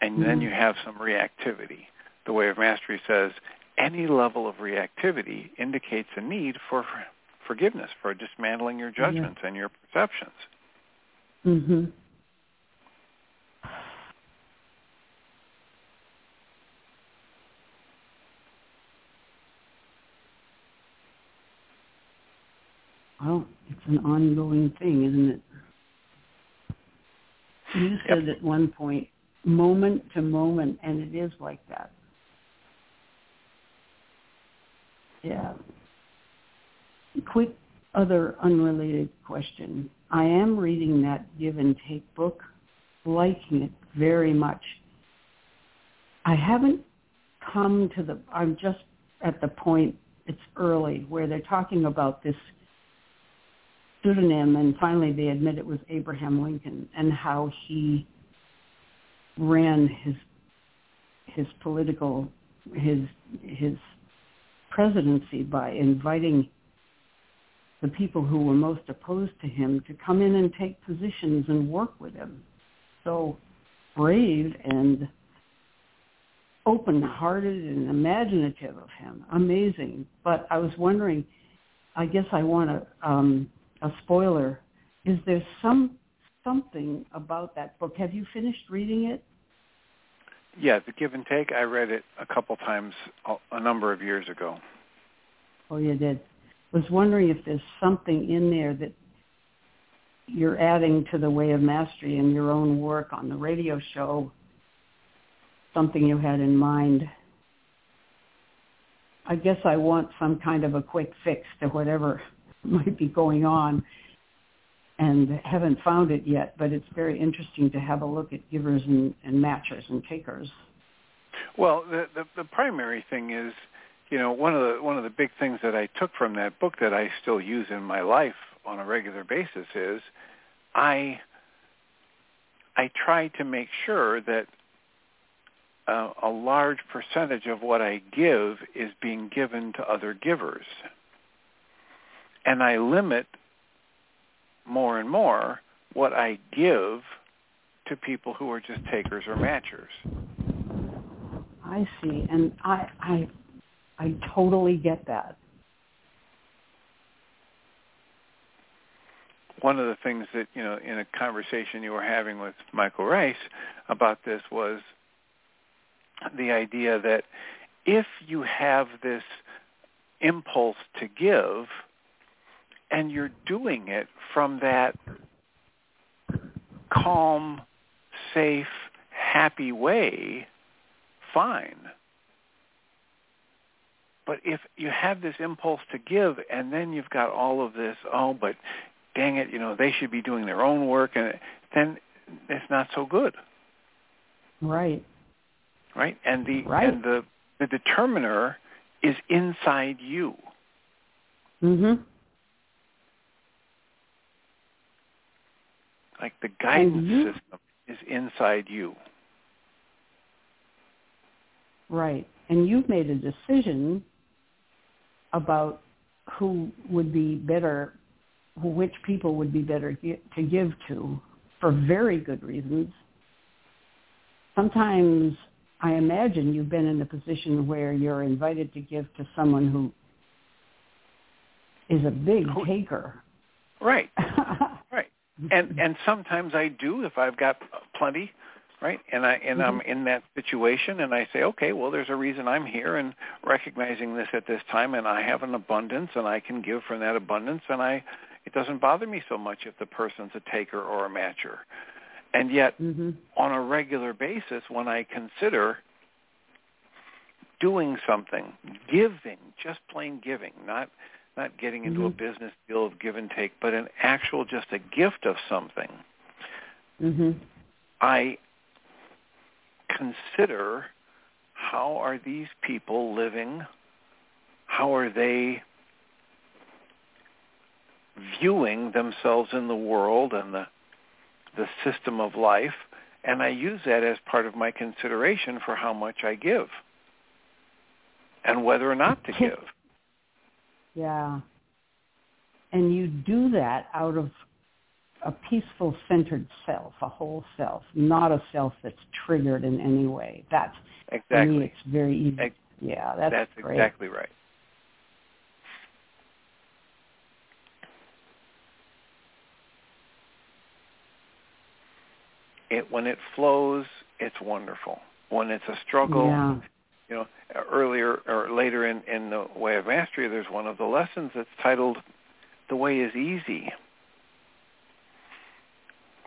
and then you have some reactivity. The way of mastery says any level of reactivity indicates a need for forgiveness for dismantling your judgments and your perceptions. Mhm. Well, it's an ongoing thing, isn't it? You said at one point, moment to moment, and it is like that. Yeah. Quick other unrelated question. I am reading that Give and Take book, liking it very much. I haven't come to the, I'm just at the point, it's early, where they're talking about this pseudonym and finally they admit it was Abraham Lincoln and how he ran his his political his his presidency by inviting the people who were most opposed to him to come in and take positions and work with him. So brave and open-hearted and imaginative of him. Amazing. But I was wondering, I guess I want to um, a spoiler. Is there some something about that book? Have you finished reading it? Yeah, The Give and Take. I read it a couple times a number of years ago. Oh, you did. Was wondering if there's something in there that you're adding to the way of mastery in your own work on the radio show, something you had in mind. I guess I want some kind of a quick fix to whatever might be going on and haven't found it yet, but it's very interesting to have a look at givers and, and matchers and takers. Well, the, the the primary thing is, you know, one of the one of the big things that I took from that book that I still use in my life on a regular basis is I I try to make sure that uh, a large percentage of what I give is being given to other givers and I limit more and more what I give to people who are just takers or matchers. I see, and I I I totally get that. One of the things that, you know, in a conversation you were having with Michael Ryce about this was the idea that if you have this impulse to give, and you're doing it from that calm, safe, happy way, fine. But if you have this impulse to give and then you've got all of this, oh, but dang it, you know, they should be doing their own work, and then it's not so good. Right. Right? And the right. and the the determiner is inside you. Mhm. Like the guidance you, system is inside you. Right. And you've made a decision about who would be better, which people would be better to give to for very good reasons. Sometimes I imagine you've been in a position where you're invited to give to someone who is a big taker. Right. And and sometimes I do if I've got plenty, right? And I and mm-hmm. I'm in that situation, and I say, okay, well, there's a reason I'm here, and recognizing this at this time, and I have an abundance, and I can give from that abundance, and I it doesn't bother me so much if the person's a taker or a matcher. And yet, mm-hmm. on a regular basis, when I consider doing something, giving, just plain giving, not not getting into mm-hmm. a business deal of give and take, but an actual just a gift of something. Mm-hmm. I consider how are these people living? How are they viewing themselves in the world and the the system of life? And I use that as part of my consideration for how much I give and whether or not to give. Yeah. And you do that out of a peaceful, centered self, a whole self, not a self that's triggered in any way. That's exactly. Me, it's very easy. Ex- yeah, that's, that's great. exactly right. It when it flows, it's wonderful. When it's a struggle, yeah. You know, earlier or later in in the Way of Mastery, there's one of the lessons that's titled "The Way is Easy."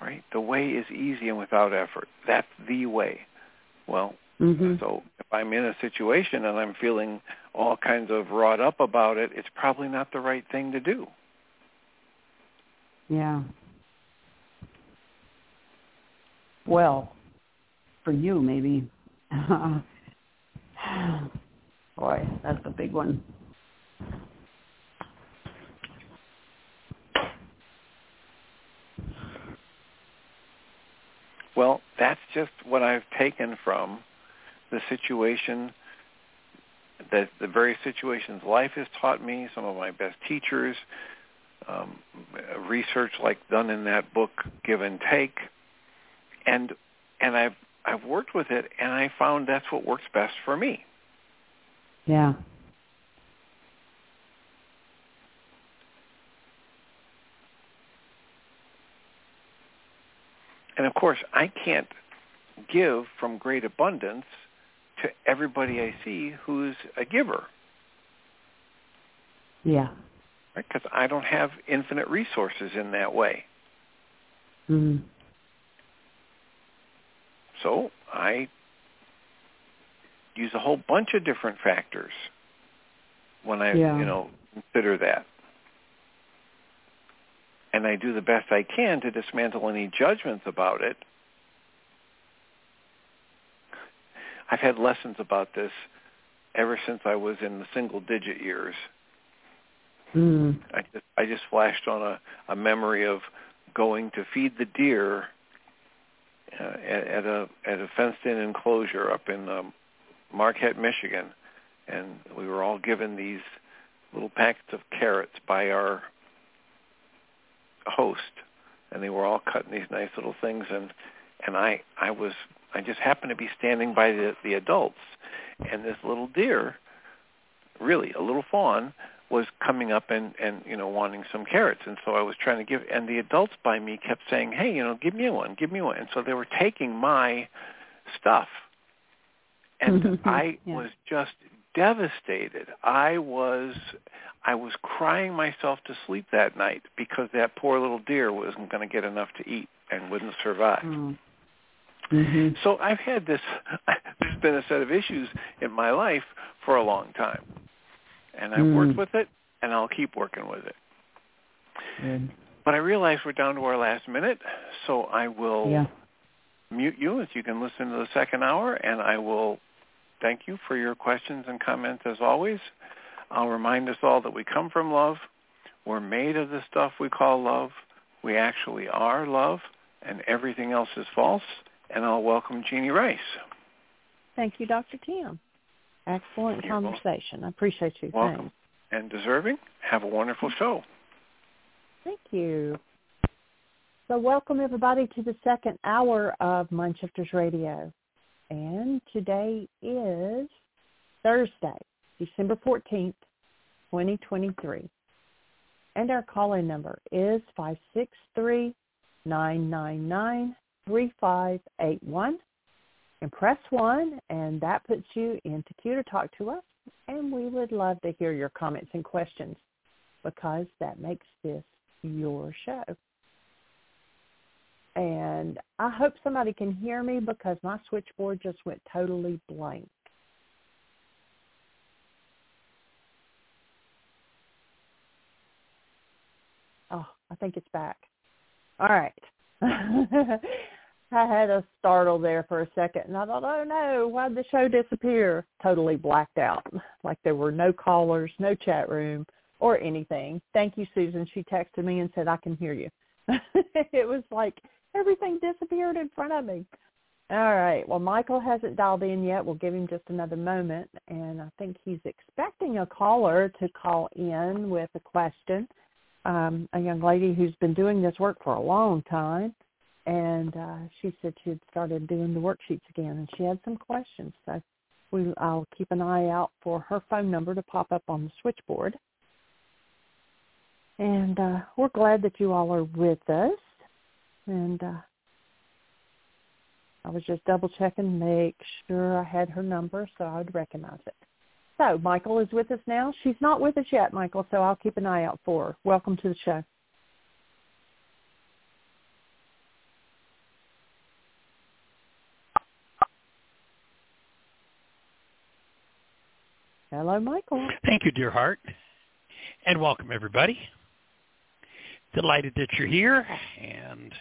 right? The way is easy and without effort. That's the way. Well, mm-hmm. so if I'm in a situation and I'm feeling all kinds of wrought up about it, it's probably not the right thing to do. Yeah. Well, for you maybe. Boy, that's a big one. Well, that's just what I've taken from the situation that the various situations life has taught me, some of my best teachers, um, research like done in that book, Give and Take, and and I've I've worked with it, and I found that's what works best for me. Yeah. And of course, I can't give from great abundance to everybody I see who's a giver. Yeah. Right? Because I don't have infinite resources in that way. Mm-hmm. So I use a whole bunch of different factors when I, yeah. you know, consider that and I do the best I can to dismantle any judgments about it. I've had lessons about this ever since I was in the single digit years. Mm. I just I just flashed on a, a memory of going to feed the deer uh, at, at a at a fenced in enclosure up in um, Marquette, Michigan, and we were all given these little packets of carrots by our host, and they were all cut in these nice little things. And and I I was I just happened to be standing by the the adults, and this little deer, really a little fawn, was coming up and and you know wanting some carrots and so I was trying to give and the adults by me kept saying hey you know give me one give me one and so they were taking my stuff and I yeah. was just devastated I was I was crying myself to sleep that night because that poor little deer wasn't going to get enough to eat and wouldn't survive. Mm. Mm-hmm. So I've had this. There's been a set of issues in my life for a long time, and I've mm. worked with it, and I'll keep working with it. Good. But I realize we're down to our last minute, so I will yeah. mute you if you can listen to the second hour, and I will thank you for your questions and comments as always. I'll remind us all that we come from love. We're made of the stuff we call love. We actually are love, and everything else is false. And I'll welcome Jeanie Ryce. Thank you, Dr. Tim. Excellent You're conversation. I appreciate you. Welcome. Thanks. And deserving. Have a wonderful show. Thank you. So welcome everybody to the second hour of Mindshifters Radio. And today is Thursday, December 14th, 2023. And our call-in number is 563-999-3581. And press 1, and that puts you into queue to talk to us. And we would love to hear your comments and questions because that makes this your show. And I hope somebody can hear me because my switchboard just went totally blank. Oh, I think it's back. All right. I had a startle there for a second, and I thought, oh no, why'd the show disappear? Totally blacked out, like there were no callers, no chat room, or anything. Thank you, Susan. She texted me and said, I can hear you. it was like everything disappeared in front of me. All right. Well, Michael hasn't dialed in yet. We'll give him just another moment. And I think he's expecting a caller to call in with a question. Um, a young lady who's been doing this work for a long time and uh, she said she had started doing the worksheets again, and she had some questions. So we, I'll keep an eye out for her phone number to pop up on the switchboard. And uh, we're glad that you all are with us. And uh, I was just double checking, to make sure I had her number so I would recognize it. So Michael is with us now. She's not with us yet, Michael, so I'll keep an eye out for her. Welcome to the show. Hello, Michael. Thank you, dear heart. And welcome, everybody. Delighted that you're here and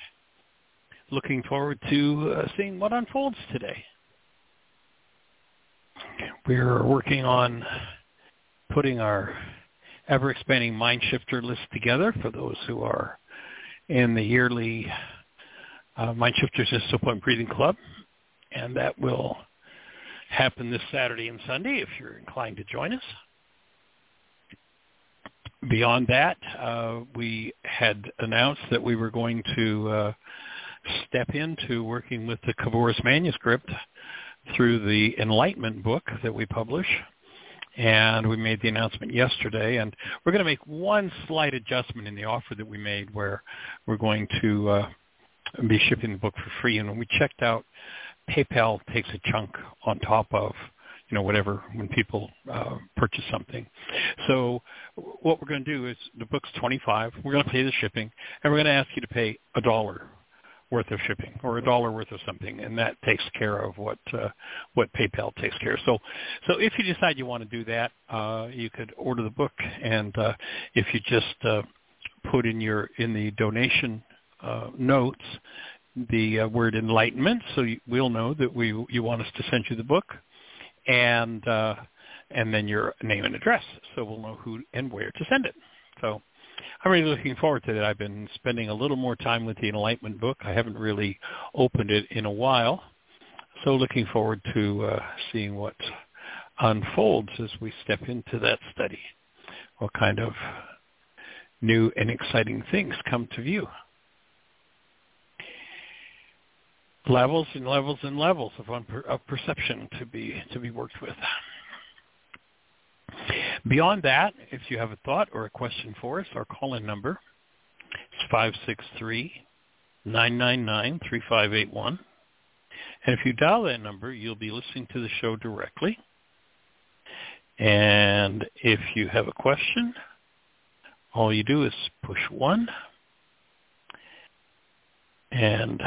looking forward to uh, seeing what unfolds today. We're working on putting our ever-expanding mind shifter list together for those who are in the yearly uh, Mind Shifters Still Point Breathing Club, and that will happen this Saturday and Sunday if you're inclined to join us. Beyond that, uh, we had announced that we were going to uh, step into working with the Khabouris manuscript through the Enlightenment book that we publish. And we made the announcement yesterday, and we're going to make one slight adjustment in the offer that we made where we're going to uh, be shipping the book for free. And when we checked out PayPal takes a chunk on top of you know whatever when people uh, purchase something. So what we're going to do is the book's 25. We're going to pay the shipping, and we're going to ask you to pay a dollar worth of shipping or a dollar worth of something, and that takes care of what uh, what PayPal takes care of. So, so if you decide you want to do that, uh, you could order the book, and uh, if you just uh, put in your in the donation uh, notes the uh, word enlightenment, so you, we'll know that we you want us to send you the book, and uh, and then your name and address, so we'll know who and where to send it. So I'm really looking forward to that. I've been spending a little more time with the Enlightenment book. I haven't really opened it in a while, so looking forward to uh, seeing what unfolds as we step into that study. What kind of new and exciting things come to view. Levels and levels and levels of, of perception to be to be worked with. Beyond that, if you have a thought or a question for us, our call-in number is 563-999-3581. And if you dial that number, you'll be listening to the show directly. And if you have a question, all you do is push 1 and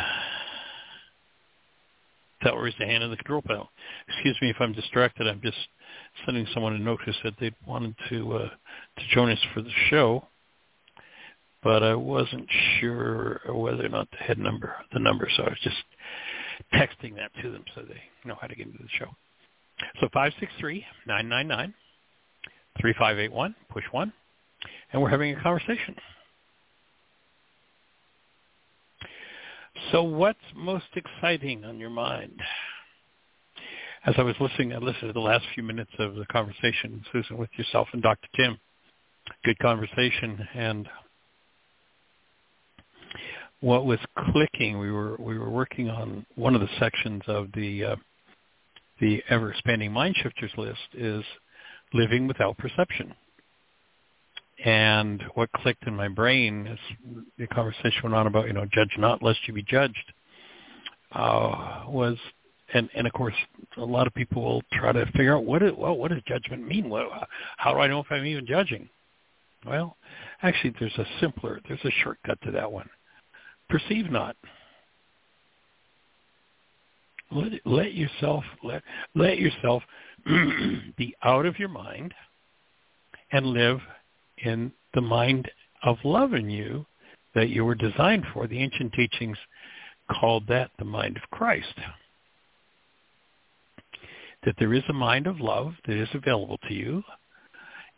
that raised the hand in the control panel. Excuse me if I'm distracted. I'm just sending someone a notice that they wanted to uh, to join us for the show, but I wasn't sure whether or not they had number the number, so I was just texting that to them so they know how to get into the show. So five six three nine nine nine three five eight one push one, and we're having a conversation. So what's most exciting on your mind? As I was listening, I listened to the last few minutes of the conversation, Susan, with yourself and Dr. Tim. Good conversation, and what was clicking, we were we were working on one of the sections of the uh, the ever expanding mind shifters list is living without perception. And what clicked in my brain as the conversation went on about, you know, judge not lest you be judged, uh, was, and, and of course, a lot of people will try to figure out what, is, well, what does judgment mean? What, how do I know if I'm even judging? Well, actually, there's a simpler, there's a shortcut to that one. Perceive not. Let, let yourself let let yourself be out of your mind and live in the mind of love in you that you were designed for. The ancient teachings called that the mind of Christ. That there is a mind of love that is available to you,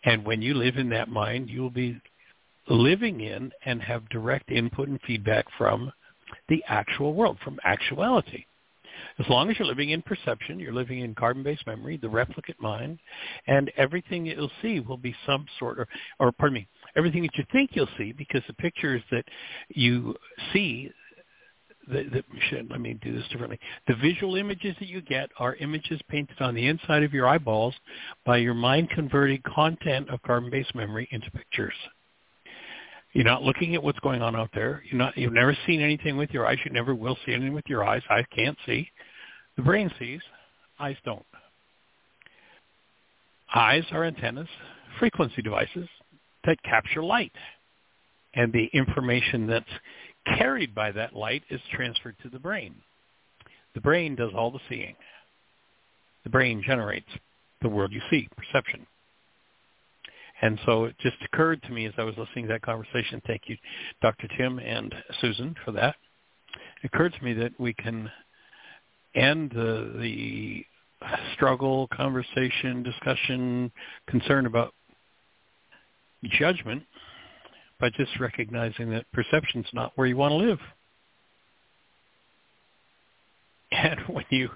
and when you live in that mind, you will be living in and have direct input and feedback from the actual world, from actuality. As long as you're living in perception, you're living in carbon-based memory, the replicant mind, and everything that you'll see will be some sort of, or pardon me, everything that you think you'll see, because the pictures that you see, the, the, should, let me do this differently. The visual images that you get are images painted on the inside of your eyeballs by your mind converting content of carbon-based memory into pictures. You're not looking at what's going on out there. You're not. You've never seen anything with your eyes. You never will see anything with your eyes. I can't see. The brain sees. Eyes don't. Eyes are antennas, frequency devices that capture light, and the information that's carried by that light is transferred to the brain. The brain does all the seeing. The brain generates the world you see, perception. And so it just occurred to me as I was listening to that conversation, thank you, Dr. Tim and Susan, for that. It occurred to me that we can end the, the struggle, conversation, discussion, concern about judgment by just recognizing that perception's not where you want to live. And when you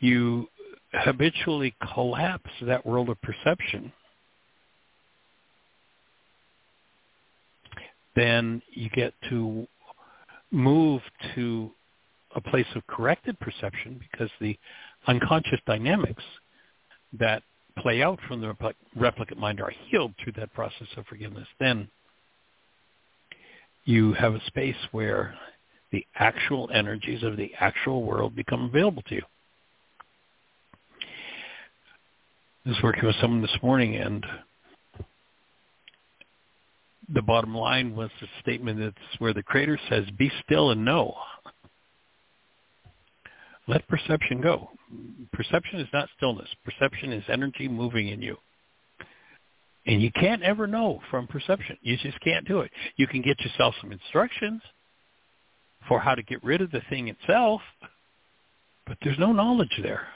you habitually collapse that world of perception, then you get to move to a place of corrected perception because the unconscious dynamics that play out from the replicant mind are healed through that process of forgiveness. Then you have a space where the actual energies of the actual world become available to you. I was working with someone this morning and the bottom line was the statement that's where the creator says, be still and know. Let perception go. Perception is not stillness. Perception is energy moving in you. And you can't ever know from perception. You just can't do it. You can get yourself some instructions for how to get rid of the thing itself, but there's no knowledge there.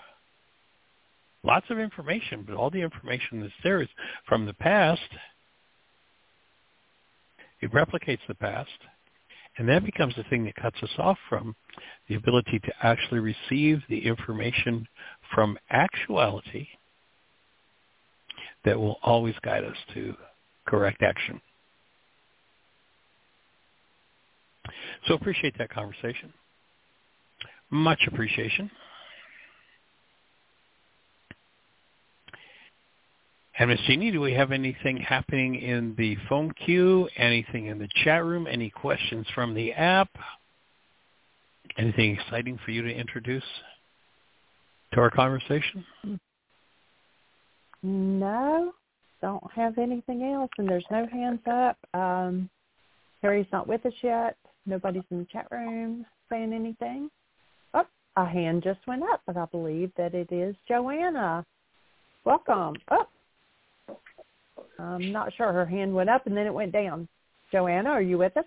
Lots of information, but all the information that's there is from the past it replicates the past, and that becomes the thing that cuts us off from the ability to actually receive the information from actuality that will always guide us to correct action. So appreciate that conversation. Much appreciation. And Ms. Jeanie, do we have anything happening in the phone queue? Anything in the chat room? Any questions from the app? Anything exciting for you to introduce to our conversation? No, don't have anything else, and there's no hands up. Um, Harry's not with us yet. Nobody's in the chat room saying anything. Oh, a hand just went up, but I believe that it is Joanna. Welcome. Oh, I'm not sure. Her hand went up and then it went down. Joanna, are you with us?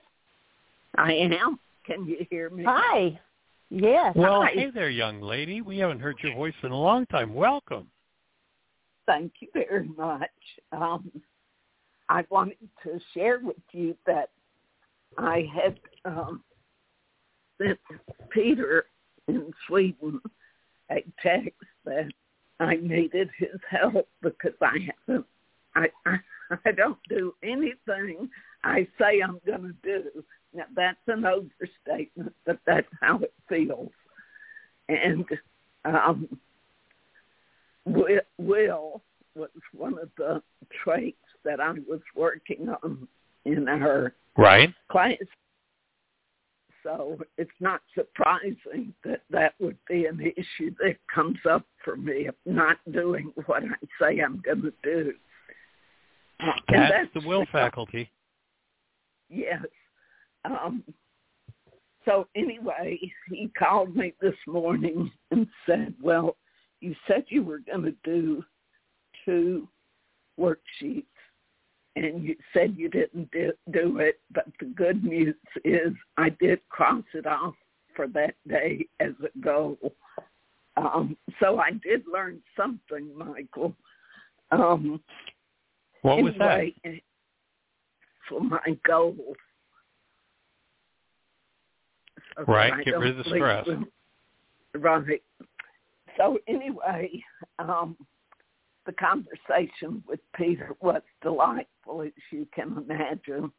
I am. Can you hear me? Hi. Yes. Well, Hi. hey there, young lady. We haven't heard your voice in a long time. Welcome. Thank you very much. Um, I wanted to share with you that I had um, sent Peter in Sweden a text that I needed his help because I haven't I, I I don't do anything I say I'm going to do. Now that's an overstatement, but that's how it feels. And um, Will was one of the traits that I was working on in our Right. class. So it's not surprising that that would be an issue that comes up for me of not doing what I say I'm going to do. And That's, the will faculty. Yes. Um, so anyway, he called me this morning and said, well, you said you were going to do two worksheets and you said you didn't do, do it, but the good news is I did cross it off for that day as a goal. Um, so I did learn something, Michael. Um, what was anyway, that? For my goal. So right, get rid of the stress. Right. So anyway, um, the conversation with Peter was delightful, as you can imagine.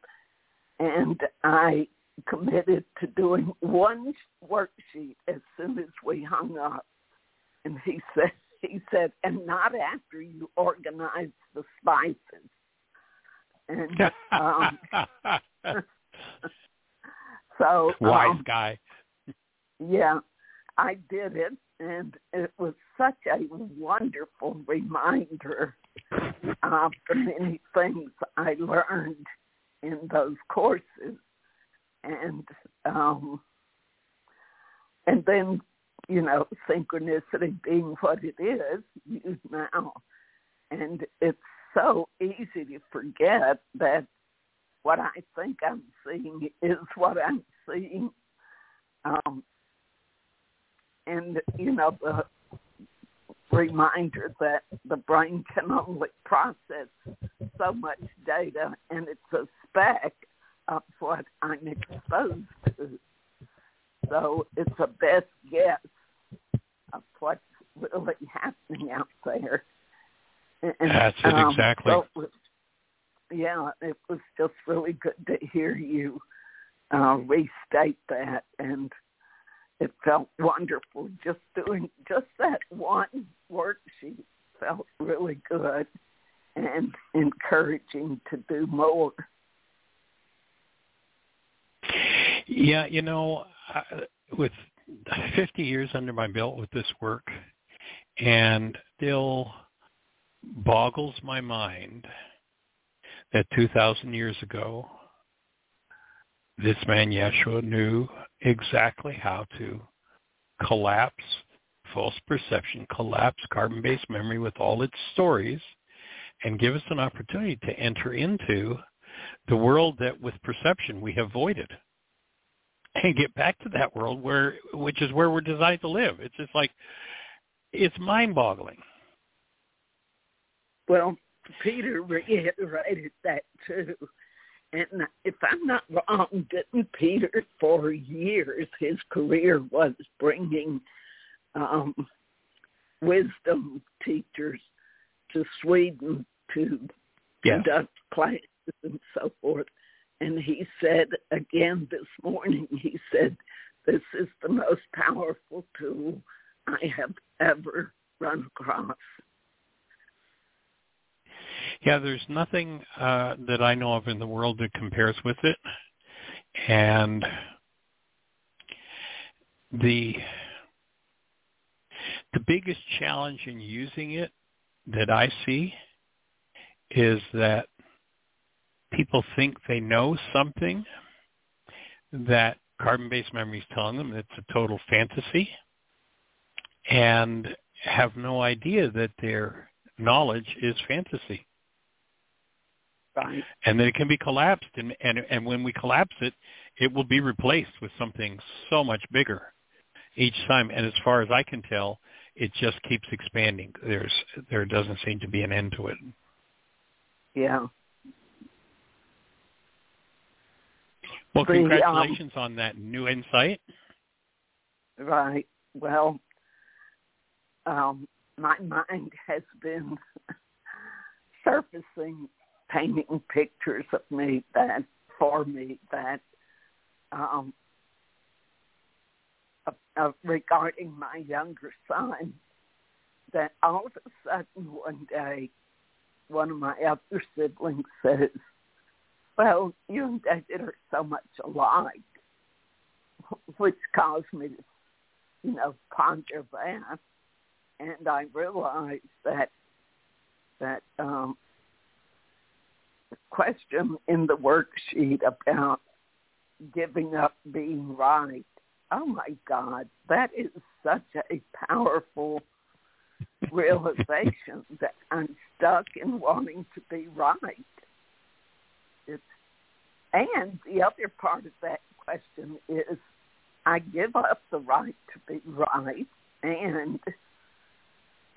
And I committed to doing one worksheet as soon as we hung up. And he said, he said, and not after you organize the spices. And um, so, Wise um, guy. yeah, I did it, and it was such a wonderful reminder of the many things I learned in those courses, and um, and then you know synchronicity being what it is used now, and it's so easy to forget that what I think I'm seeing is what I'm seeing. Um, and you know the reminder that the brain can only process so much data and it's a speck of what I'm exposed to. So it's a best guess of what's really happening out there. And, That's it, um, exactly. So it was, yeah, it was just really good to hear you uh, restate that and it felt wonderful just doing just that one worksheet felt really good and encouraging to do more. Yeah, you know, with 50 years under my belt with this work, and still boggles my mind that 2,000 years ago, this man Yeshua knew exactly how to collapse false perception, collapse carbon-based memory with all its stories, and give us an opportunity to enter into the world that with perception we have voided and get back to that world where which is where we're designed to live. It's just like it's mind boggling. Well, Peter reiterated that too. And if I'm not wrong, didn't Peter for years his career was bringing um, wisdom teachers to Sweden to Yes. conduct classes and so forth. And he said again this morning, he said, this is the most powerful tool I have ever run across. Yeah, there's nothing uh, that I know of in the world that compares with it. And the the biggest challenge in using it that I see is that people think they know something that carbon-based memory is telling them it's a total fantasy and have no idea that their knowledge is fantasy Right. and then it can be collapsed and, and and when we collapse it it will be replaced with something so much bigger each time and as far as i can tell it just keeps expanding there's there doesn't seem to be an end to it Yeah. Well The, um, congratulations on that new insight Right. Well, um, my mind has been surfacing, painting pictures of me that for me that um, of, of regarding my younger son. That all of a sudden one day, one of my other siblings says, "Well, you and David are so much alike," which caused me to you know, ponder that. And I realized that that um, question in the worksheet about giving up being right. Oh my God, that is such a powerful realization that I'm stuck in wanting to be right. And the other part of that question is I give up the right to be right and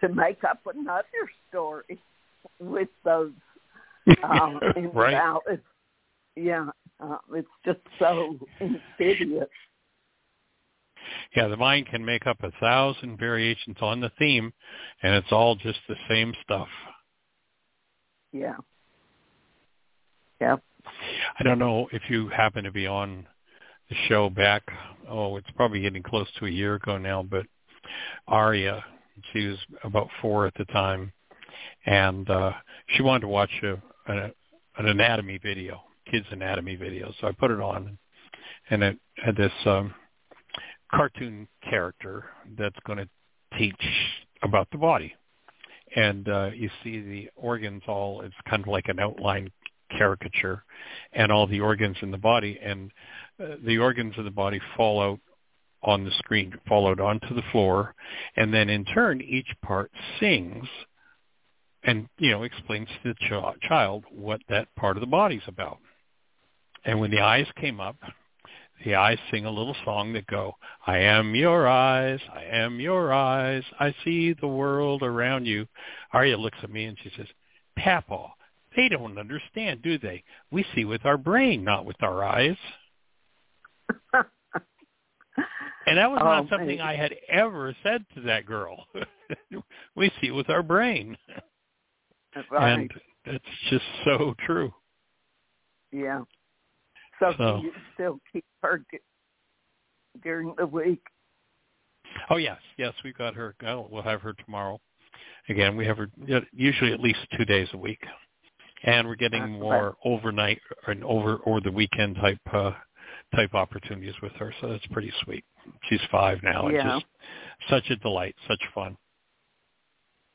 to make up another story with those um, right. invalid. Yeah, uh, it's just so insidious. Yeah, the mind can make up a thousand variations on the theme, and it's all just the same stuff. Yeah. Yep. I don't know if you happen to be on the show back. Oh, it's probably getting close to a year ago now, but Aria, she was about four at the time, and uh, she wanted to watch a, a, an anatomy video, kids anatomy video. So I put it on, and it had this um, cartoon character that's going to teach about the body. And uh, you see the organs all, it's kind of like an outline caricature, and all the organs in the body. And uh, the organs of the body fall out on the screen, fall out onto the floor. And then in turn, each part sings and, you know, explains to the ch- child what that part of the body's about. And when the eyes came up, the eyes sing a little song that go, I am your eyes, I am your eyes, I see the world around you. Arya looks at me and she says, Papa, they don't understand, do they? We see with our brain, not with our eyes. and that was oh, not something. I had ever said to that girl. we see with our brain. Right. And it's just so true. Yeah. So, So- you still keep her during the week? Oh yes, yes, we've got her. We'll have her tomorrow. Again, we have her usually at least two days a week, and we're getting more overnight and over or the weekend type uh, type opportunities with her. So that's pretty sweet. She's five now. and Yeah. just such a delight, such fun.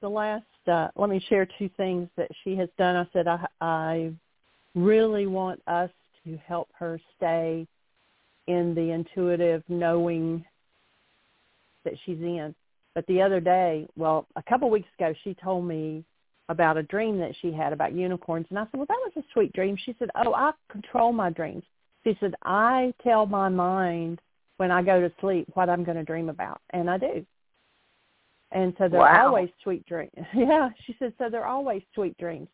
the last uh let me share two things that she has done i said i i really want us to help her stay in the intuitive knowing that she's in but the other day well a couple of weeks ago she told me about a dream that she had about unicorns and i said well that was a sweet dream she said oh i control my dreams she said i tell my mind when i go to sleep what i'm going to dream about and i do and so they're Wow. always sweet dreams. Yeah, she said so they're always sweet dreams.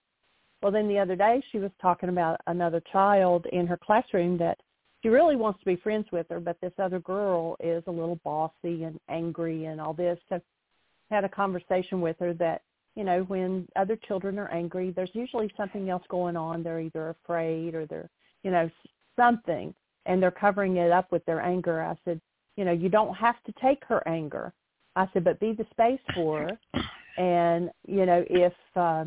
Well, then the other day she was talking about another child in her classroom that she really wants to be friends with her, but this other girl is a little bossy and angry and all this. So had a conversation with her that you know when other children are angry, there's usually something else going on. They're either afraid or they're you know something, and they're covering it up with their anger. I said, you know, you don't have to take her anger. I said, but be the space for her. And, you know, if, uh,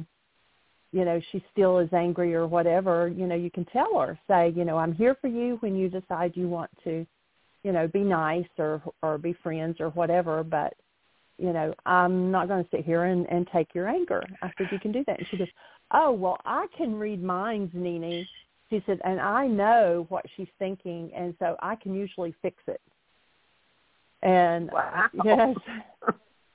you know, she still is angry or whatever, you know, you can tell her, say, you know, I'm here for you when you decide you want to, you know, be nice or, or be friends or whatever. But, you know, I'm not going to sit here and, and take your anger. I said, you can do that. And she goes, oh, well, I can read minds, Nene. She said, and I know what she's thinking. And so I can usually fix it. And Wow. yes,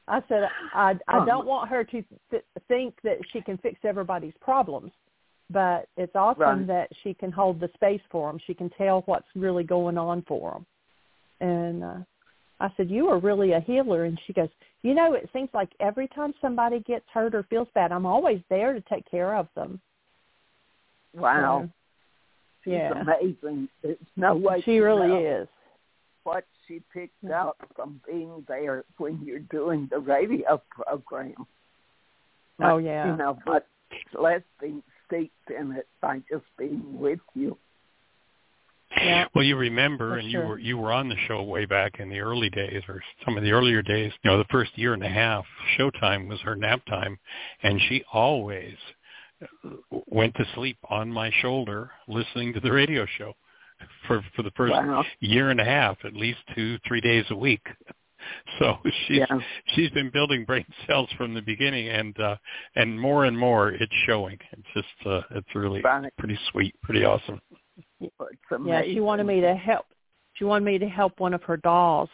I said I I don't want her to th- think that she can fix everybody's problems, but it's awesome Right. that she can hold the space for them. She can tell what's really going on for them. And uh, I said, "You are really a healer." And she goes, "You know, it seems like every time somebody gets hurt or feels bad, I'm always there to take care of them." Wow. So, She's yeah. amazing. There's no way she really is. what she picked mm-hmm. up from being there when you're doing the radio program. Oh, yeah. You know, but less being steeped in it by just being with you. Yeah. Well, you remember, and you were you were on the show way back in the early days, or some of the earlier days. You know, the first year and a half, Showtime was her nap time, and she always uh, went to sleep on my shoulder listening to the radio show for for the first Wow. year and a half, at least two three days a week. So she's Yeah. she's been building brain cells from the beginning, and uh, and more and more it's showing. It's just uh, it's really Right. pretty sweet, pretty awesome. Yeah, she wanted me to help. She wanted me to help one of her dolls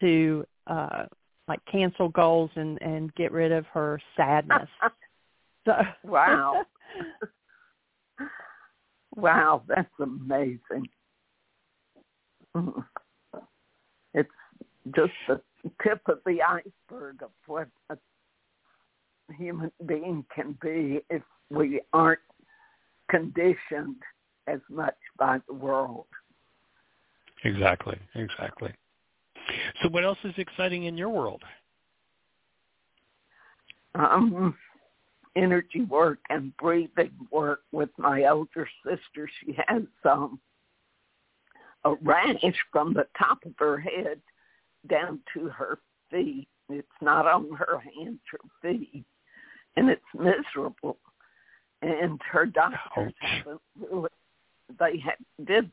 to uh like cancel goals and and get rid of her sadness. So Wow. wow, that's amazing. It's just the tip of the iceberg of what a human being can be if we aren't conditioned as much by the world. Exactly, exactly. So what else is exciting in your world? Um, energy work and breathing work with my elder sister. She has um, a rash from the top of her head down to her feet. It's not on her hands or feet, and it's miserable. And her doctors haven't really, they had, did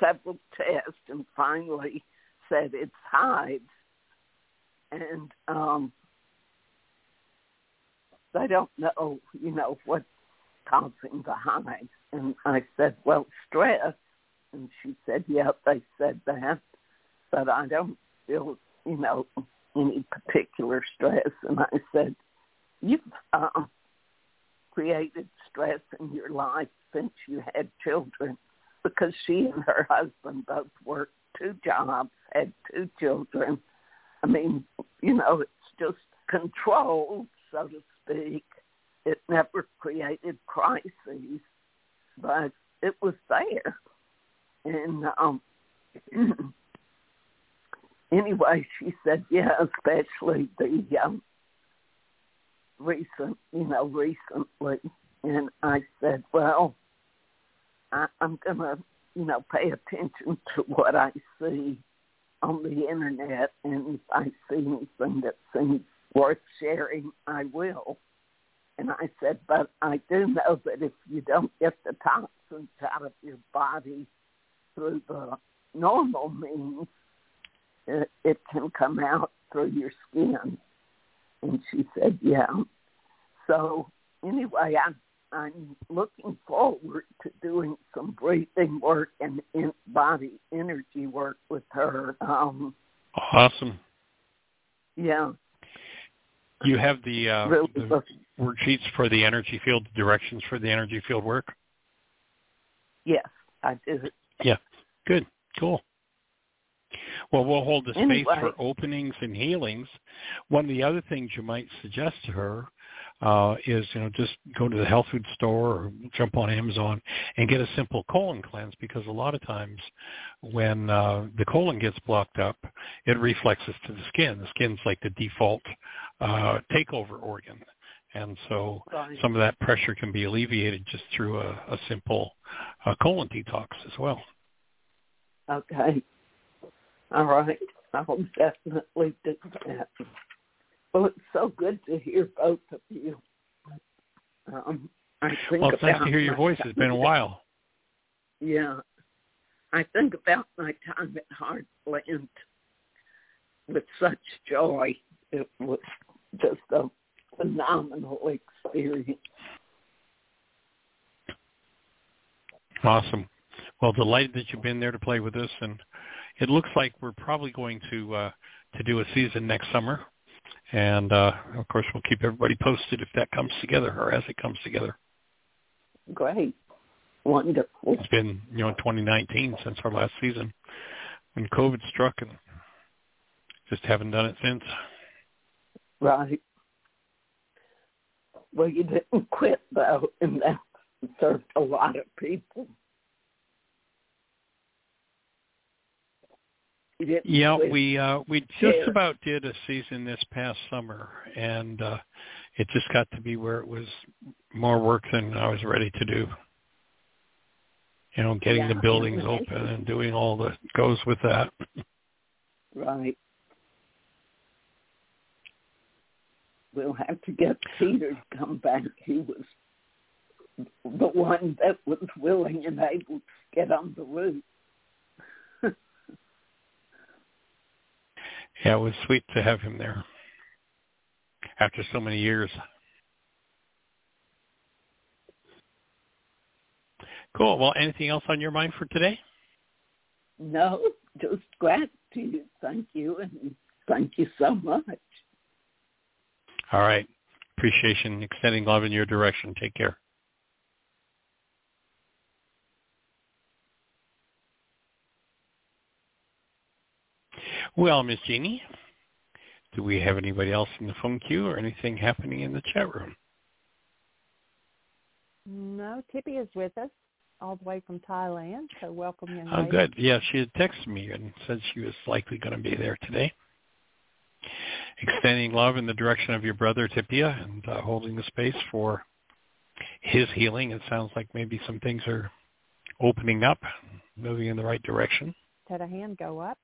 several tests and finally said it's hives. And um, they don't know, you know, what's causing the hives. And I said, well, stress. And she said, yeah, they said that, but I don't feel, you know, any particular stress. And I said, you've uh, created stress in your life since you had children because she and her husband both worked two jobs, had two children. I mean, you know, it's just controlled, so to speak. It never created crises, but it was there. And um anyway, she said, yeah, especially the um, recent, you know, recently. And I said, well, I, I'm going to, you know, pay attention to what I see on the internet. And if I see anything that seems worth sharing, I will. And I said, but I do know that if you don't get the toxins out of your body through the normal means, it, it can come out through your skin. And she said, yeah. So anyway, I'm, I'm looking forward to doing some breathing work and in body energy work with her. Um, awesome. Yeah. You have the, uh, really the worksheets for the energy field, directions for the energy field work? Yes, I do. Yeah, good, cool. Well, we'll hold the space Anyway. for openings and healings. One of the other things you might suggest to her uh, is, you know, just go to the health food store or jump on Amazon and get a simple colon cleanse because a lot of times when uh, the colon gets blocked up, it reflexes to the skin. The skin's like the default uh, takeover organ. And so some of that pressure can be alleviated just through a, a simple uh, colon detox as well. Okay. All right. I'll definitely do that. Well, it's so good to hear both of you. Um, I think Well, it's nice to hear your voice. It's been a while. Yeah. I think about my time at Heartland with such joy. It was just a phenomenal experience. Awesome. Well, delighted that you've been there to play with us, and it looks like we're probably going to uh, to do a season next summer, and uh, of course we'll keep everybody posted if that comes together or as it comes together. Great. Wonderful. It's been you know 2019 since our last season when COVID struck, and just haven't done it since. Right. Well, you didn't quit though, and that served a lot of people. You didn't Yeah, we uh we just Share. about did a season this past summer and uh it just got to be where it was more work than I was ready to do. You know, getting the buildings open and doing all that goes with that. Right. We'll have to get Peter to come back. He was the one that was willing and able to get on the roof. Yeah, it was sweet to have him there after so many years. Cool. Well, anything else on your mind for today? No, just gratitude. Thank you, and thank you so much. All right. Appreciation, extending love in your direction. Take care. Well, Miss Jeanie, do we have anybody else in the phone queue or anything happening in the chat room? No, Tippy is with us all the way from Thailand. So welcome, young Oh, good. Yeah, she had texted me and said she was likely going to be there today. Extending love in the direction of your brother Tipia and uh, holding the space for his healing. It sounds like maybe some things are opening up, moving in the right direction. Had a hand go up.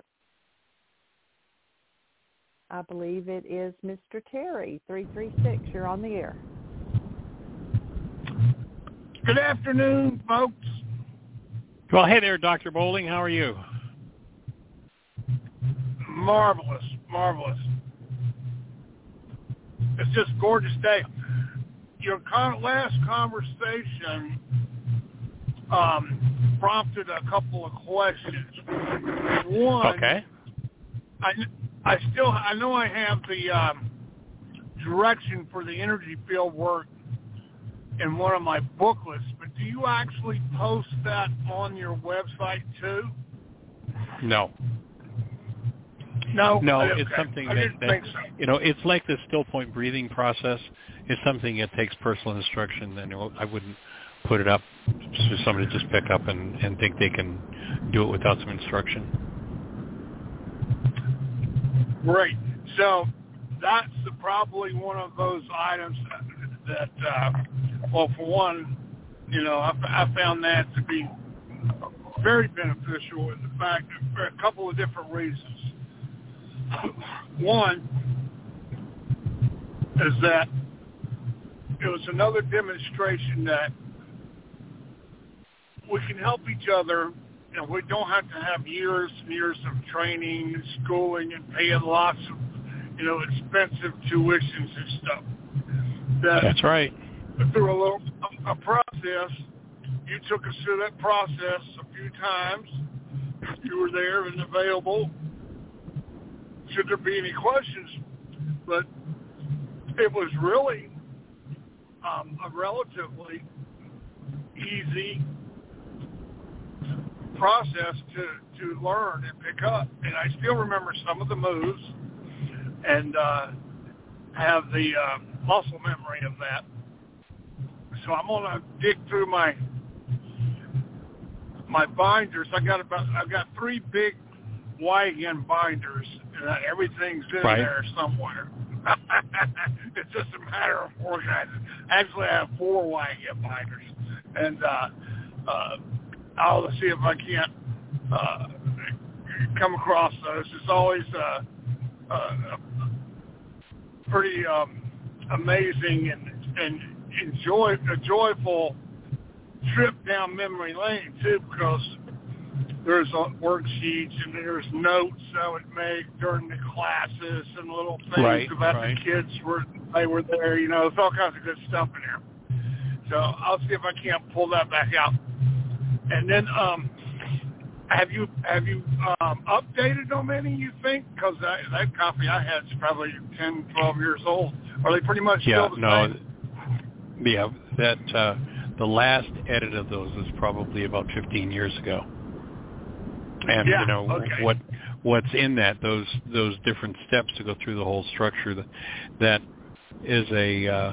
I believe it is Mr. Terry, 336. You're on the air. Good afternoon, folks. Well, hey there, Dr. Bowling. How are you? Marvelous, marvelous. It's just a gorgeous day. Your con- last conversation um, prompted a couple of questions. One, Okay. I, I still I know I have the um, direction for the energy field work in one of my booklets, but do you actually post that on your website too? No. No, No, Okay. it's something I that, that so. you know, it's like the still point breathing process. It's something that takes personal instruction. And I wouldn't put it up for somebody to just pick up and, and think they can do it without some instruction. Great. So that's the, probably one of those items that, that uh, well, for one, you know, I, I found that to be very beneficial in the fact that for a couple of different reasons. One is that it was another demonstration that we can help each other know, we don't have to have years and years of training and schooling and paying lots of, you know, expensive tuitions and stuff. That That's right. through a little a, a process, you took us through that process a few times. You were there and available. Should there be any questions? But it was really um, a relatively easy process to to learn and pick up. And I still remember some of the moves and uh, have the uh, muscle memory of that. So I'm gonna dig through my my binders. I got about I've got three big Why Again binders, and everything's in Right. there somewhere. it's just a matter of organizing. Actually, I have four Why Again binders, and uh, uh, I'll see if I can't uh, come across those. It's always uh, uh, pretty um, amazing and and enjoy a joyful trip down memory lane too, because there's worksheets and there's notes I would make during the classes and little things Right, about right. the kids were they were there. You know, there's all kinds of good stuff in there. So I'll see if I can't pull that back out. And then, um, have you have you um, updated them any? You think? Because that, that copy I had is probably 10, 12 years old. Are they pretty much Yeah, still the no, same? yeah, that uh, the last edit of those was probably about 15 years ago. And Yeah, you know okay. what what's in that those those different steps to go through the whole structure that that is a uh,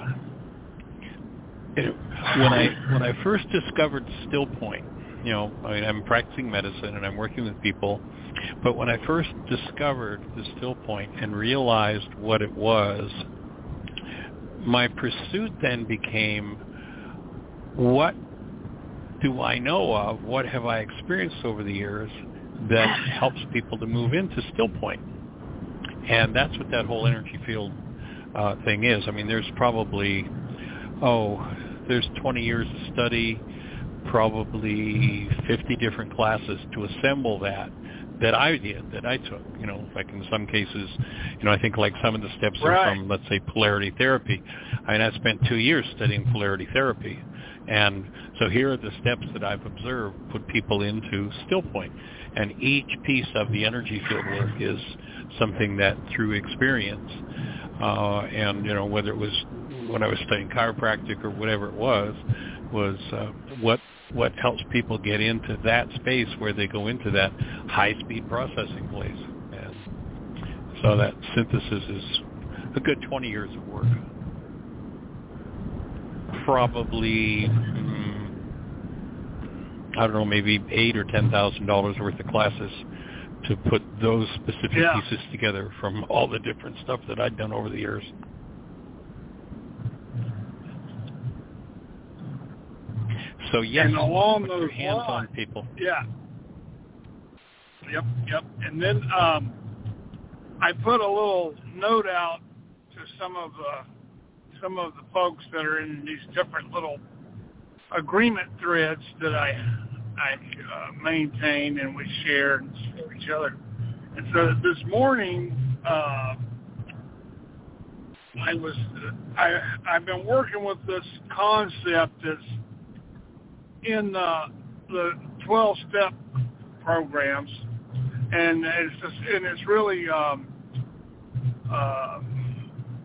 it, when I when I first discovered still point, you know, I mean I'm practicing medicine and I'm working with people, but when I first discovered the still point and realized what it was, my pursuit then became what do I know of, what have I experienced over the years that helps people to move into still point. And that's what that whole energy field uh, thing is. I mean, there's probably, oh, there's 20 years of study, probably 50 different classes to assemble that that I did, that I took. You know, like in some cases, you know, I think like some of the steps are from, let's say, polarity therapy. I mean, I spent two years studying polarity therapy. And so here are the steps that I've observed put people into still point. And each piece of the energy field work is something that through experience, uh, and, you know, whether it was when I was studying chiropractic or whatever it was, was uh, what what helps people get into that space where they go into that high speed processing place. And So that synthesis is a good 20 years of work. Probably, mm, I don't know, maybe eight or ten thousand dollars worth of classes to put those specific Yeah. pieces together from all the different stuff that I'd done over the years. So yes, And along put your those hands on people. Yeah. Yep, yep. And then um, I put a little note out to some of the some of the folks that are in these different little agreement threads that I I uh, maintain and we share and share each other. And so this morning, uh, I was I I've been working with this concept that's in the the 12 step programs and it's just and it's really um, uh,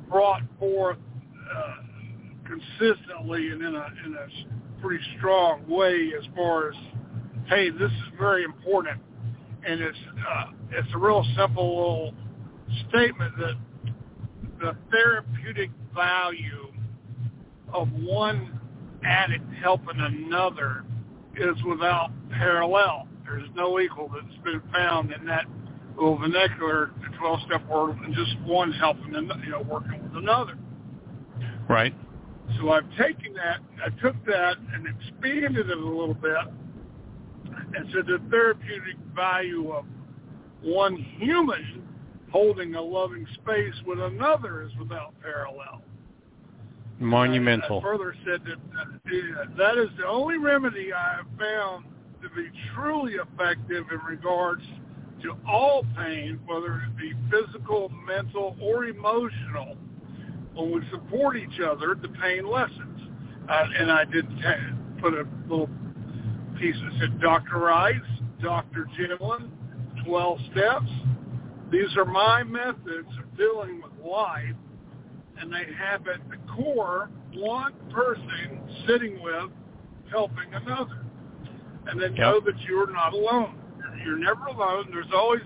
brought forth uh, consistently and in a in a pretty strong way as far as hey this is very important. And it's uh, it's a real simple little statement that the therapeutic value of one addict helping another is without parallel. There's no equal that's been found in that little vernacular, the 12-step world, and just one helping, and you know, working with another. Right. So I've taken that, I took that and expanded it a little bit, and said the therapeutic value of one human holding a loving space with another is without parallel. Monumental. I further said that uh, that is the only remedy I have found to be truly effective in regards to all pain, whether it be physical, mental, or emotional. When we support each other, the pain lessens. Uh, and I did t- put a little piece that said Dr. Ryce, Dr. Gendlin, 12 steps. These are my methods of dealing with life and they have at the core one person sitting with helping another. And then know that you're not alone. You're never alone. There's always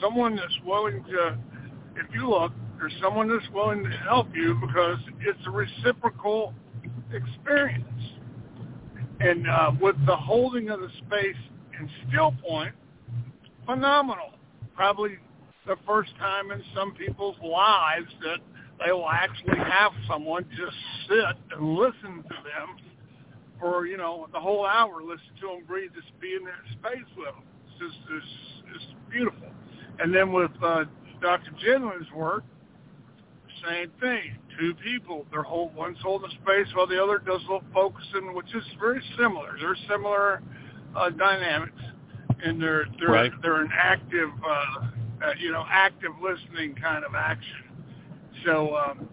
someone that's willing to, if you look, there's someone that's willing to help you because it's a reciprocal experience. And uh, with the holding of the space in still point, phenomenal. Probably the first time in some people's lives that they will actually have someone just sit and listen to them for, you know, the whole hour, listen to them breathe, just be in that space with them. It's just, it's, it's beautiful. And then with uh, Dr. Gendlin's work, same thing. Two people, they're hold, one's holding space while the other does a little focusing, which is very similar. They're similar uh, dynamics, and they're they're Right. they're an active, uh, uh, you know, active listening kind of action. So um,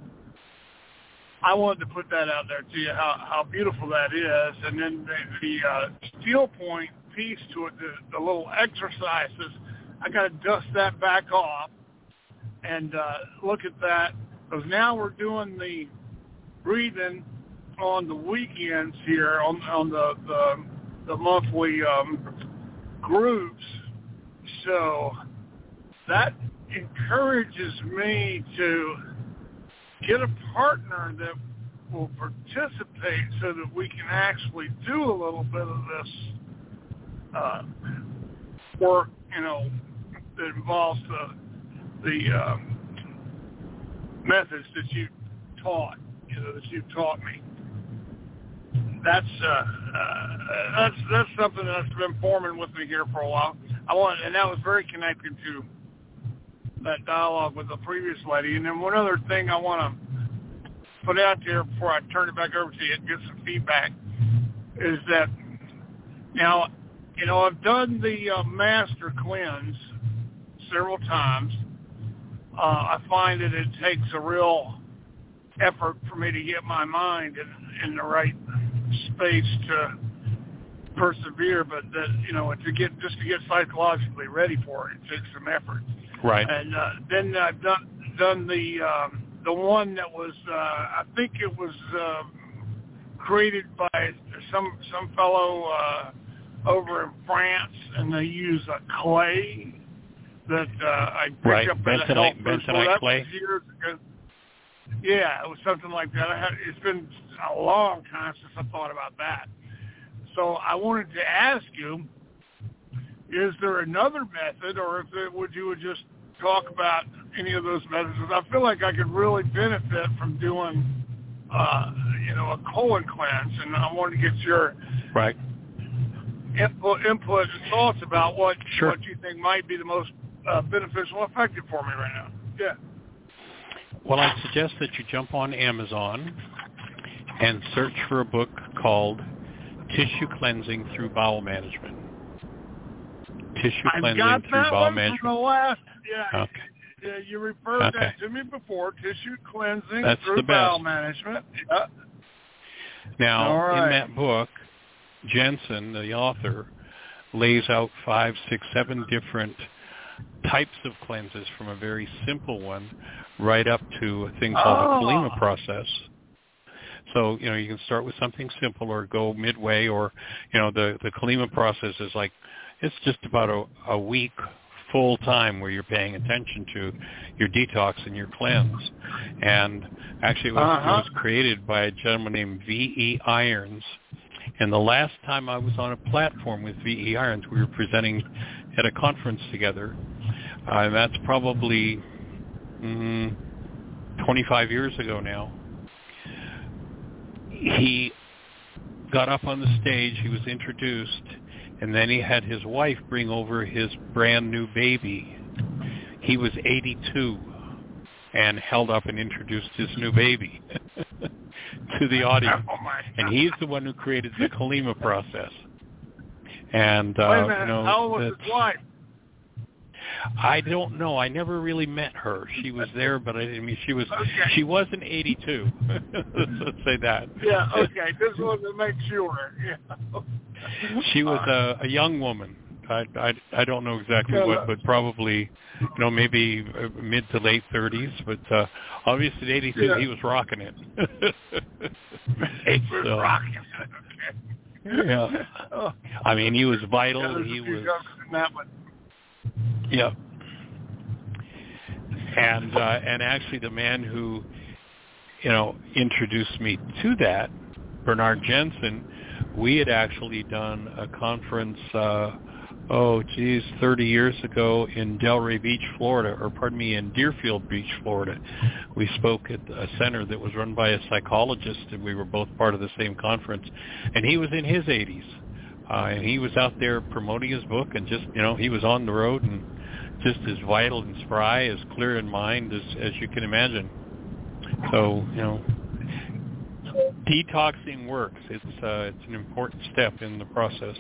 I wanted to put that out there to you how how beautiful that is, and then the, the uh, still point piece to it, the, the little exercises. I got to dust that back off and uh, look at that because now we're doing the breathing on the weekends here on on the the, the monthly um, groups. So that encourages me to get a partner that will participate so that we can actually do a little bit of this uh, work, you know, that involves the the um, methods that you taught, you know, that you taught me. That's uh, uh, that's that's something that's been forming with me here for a while. I want, and that was very connected to that dialogue with the previous lady. And then one other thing I want to put out there before I turn it back over to you and get some feedback is that now, you know, I've done the uh, master cleanse several times. Uh, I find that it takes a real effort for me to get my mind in, in the right space to persevere, but that you know to get just to get psychologically ready for it, it takes some effort. Right. And uh, then I've done done the um, the one that was uh, I think it was uh, created by some some fellow uh, over in France, and they use a clay that uh, I picked Right. up at a health food store. Bentonite That clay? was years ago. Yeah, it was something like that. I had, it's been a long time since I thought about that. So I wanted to ask you, is there another method, or if it, would you would just talk about any of those methods? I feel like I could really benefit from doing, uh, you know, a colon cleanse, and I wanted to get your Right. input, input and thoughts about what Sure. what you think might be the most uh, beneficial and effective for me right now. Yeah. Well, I suggest that you jump on Amazon and search for a book called Tissue Cleansing Through Bowel Management. Tissue I've Cleansing got Through that Bowel Management. from the last. Yeah. Okay. Yeah, you referred Okay. that to me before. Tissue cleansing That's through bowel management. Yeah. Now, right. in that book, Jensen, the author, lays out five, six, seven different types of cleanses from a very simple one right up to a thing called Oh. the Colema process. So, you know, you can start with something simple or go midway or, you know, the, the Colema process is like, it's just about a, a week full time where you're paying attention to your detox and your cleanse. And actually it was, Uh-huh. it was created by a gentleman named V.E. Irons. And the last time I was on a platform with V.E. Irons, we were presenting at a conference together. Uh, and that's probably mm, 25 years ago now. He got up on the stage, he was introduced, and then he had his wife bring over his brand new baby. He was 82 and held up and introduced his new baby to the audience. Oh And he's the one who created the Colema process. And uh, Wait a minute. you know, How was his wife? I don't know. I never really met her. She was there, but I didn't mean she was. Okay. She wasn't 82. Let's say that. Yeah. Okay. Just wanted to make sure. Yeah. She was a, a young woman. I, I I don't know exactly Yeah, what, but probably you know maybe uh, mid to late 30s. But uh, obviously at 82 Yeah. he was rocking it. He was So, rocking. Okay. Yeah. I mean, he was vital. a He was that one. Yeah. And uh, and actually, the man who, you know, introduced me to that, Bernard Jensen, we had actually done a conference. Uh, oh, geez, 30 years ago in Delray Beach, Florida, or pardon me, in Deerfield Beach, Florida. We spoke at a center that was run by a psychologist, and we were both part of the same conference. And he was in his 80s. Uh, and he was out there promoting his book and just, you know, he was on the road and just as vital and spry, as clear in mind as, as you can imagine. So, you know, detoxing works. It's, uh, it's an important step in the process.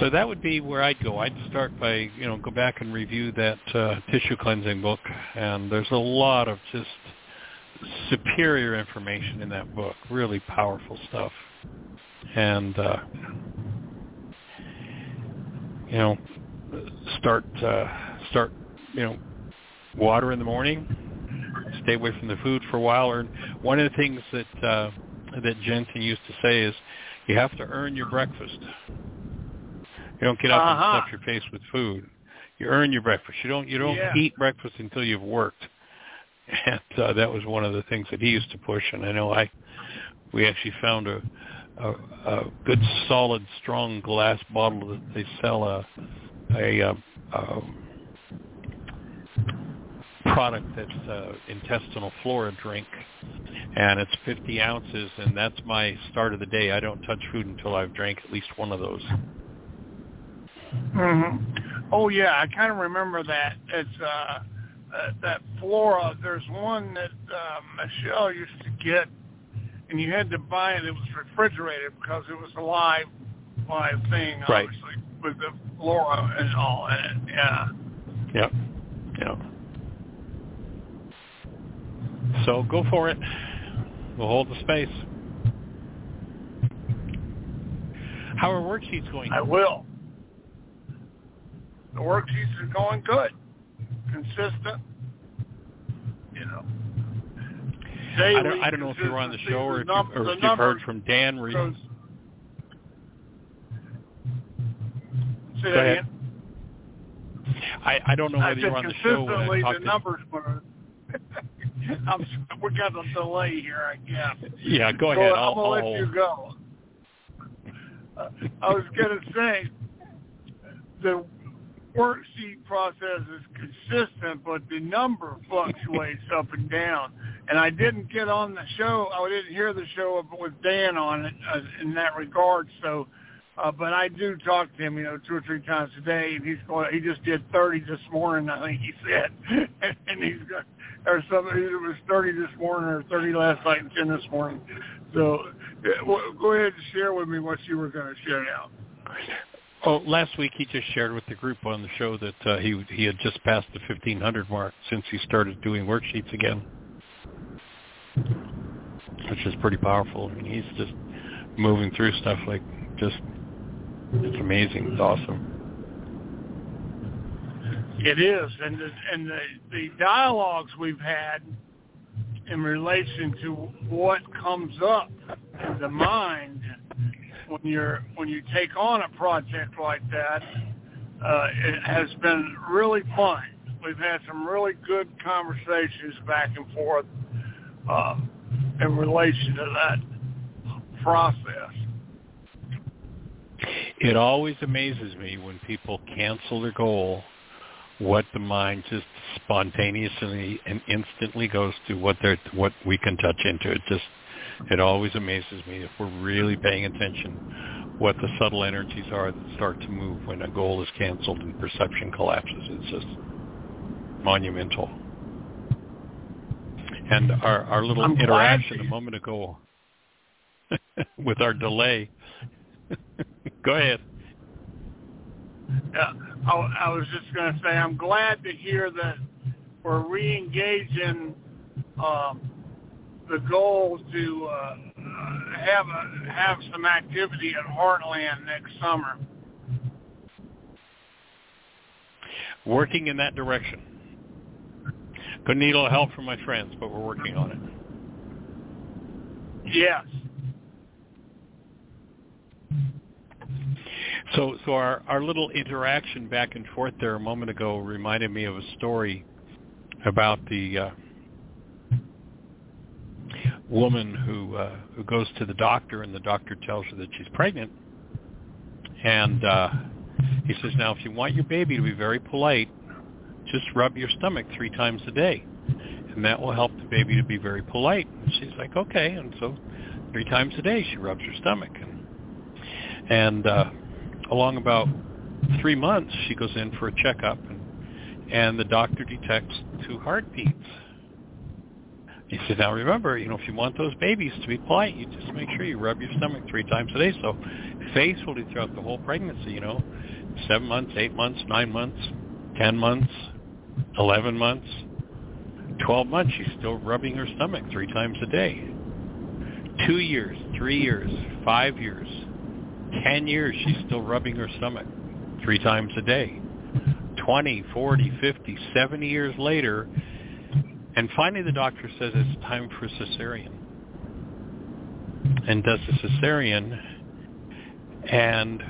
So that would be where I'd go. I'd start by, you know, go back and review that uh, tissue cleansing book, and there's a lot of just superior information in that book. Really powerful stuff, and uh, you know, start uh, start, you know, water in the morning. Stay away from the food for a while. Or one of the things that uh, that Jensen used to say is, you have to earn your breakfast. You don't get up Uh-huh. and stuff your face with food. You earn your breakfast. You don't you don't Yeah. eat breakfast until you've worked. And uh, that was one of the things that he used to push. And I know I we actually found a a, a good solid strong glass bottle that they sell a a, uh a product that's uh, intestinal flora drink and it's 50 ounces and that's my start of the day. I don't touch food until I've drank at least one of those. hmm Oh yeah, I kind of remember that. It's uh, uh that flora. There's one that uh, Michelle used to get, and you had to buy it. It was refrigerated because it was a live, live thing, Right. obviously, with the flora and all in it. Yeah. Yep. Yep. So go for it. We'll hold the space. How are worksheets going? I will. The worksheets are going good, consistent. You know daily. I don't, I don't know if you were on the show or if, num- you, or if you've heard from Dan. Re- goes, say that again. I, I don't know whether you're on the show when I talked the to numbers were. I'm, we got a delay here, I guess. Yeah, go ahead. So I'll, I'm gonna let you go. Uh, I was gonna say that worksheet process is consistent, but the number fluctuates up and down. And I didn't get on the show. I didn't hear the show with Dan on it uh, in that regard. So, uh, but I do talk to him, you know, two or three times a day. And he's going. He just did 30 this morning, I think he said. and he's got or some. It was 30 this morning or 30 last night and 10 this morning. So, uh, well, go ahead and share with me what you were going to share now. Oh, last week he just shared with the group on the show that uh, he he had just passed the 1500 mark since he started doing worksheets again, which is pretty powerful. I mean, he's just moving through stuff like just it's amazing. It's awesome. It is, and the, and the, the dialogues we've had in relation to what comes up in the mind when you're when you take on a project like that, uh, it has been really fun. We've had some really good conversations back and forth uh, in relation to that process. It always amazes me when people cancel their goal, what the mind just spontaneously and instantly goes to what they're what we can touch into. It just it always amazes me if we're really paying attention what the subtle energies are that start to move when a goal is canceled and perception collapses. It's just monumental. And our, our little I'm interaction a moment ago with our delay. Go ahead. Yeah, I, I was just going to say I'm glad to hear that we're re-engaging um, the goal to uh, have a, have some activity at Heartland next summer. Working in that direction. Couldn't need a little help from my friends, but we're working on it. Yes. So, so our, our little interaction back and forth there a moment ago reminded me of a story about the uh, woman who uh, who goes to the doctor, and the doctor tells her that she's pregnant, and uh, he says, "Now, if you want your baby to be very polite, just rub your stomach three times a day, and that will help the baby to be very polite." And she's like, "Okay," and so three times a day she rubs her stomach, and and uh, along about three months, she goes in for a checkup, and, and the doctor detects two heartbeats. He said, now remember, you know, if you want those babies to be polite, you just make sure you rub your stomach three times a day. So faithfully throughout the whole pregnancy, you know, seven months, eight months, nine months, ten months, eleven months, twelve months, she's still rubbing her stomach three times a day. Two years, three years, five years, 10 years she's still rubbing her stomach three times a day. 20, 40, 50, 70 years later, and finally the doctor says it's time for cesarean. And does the cesarean, and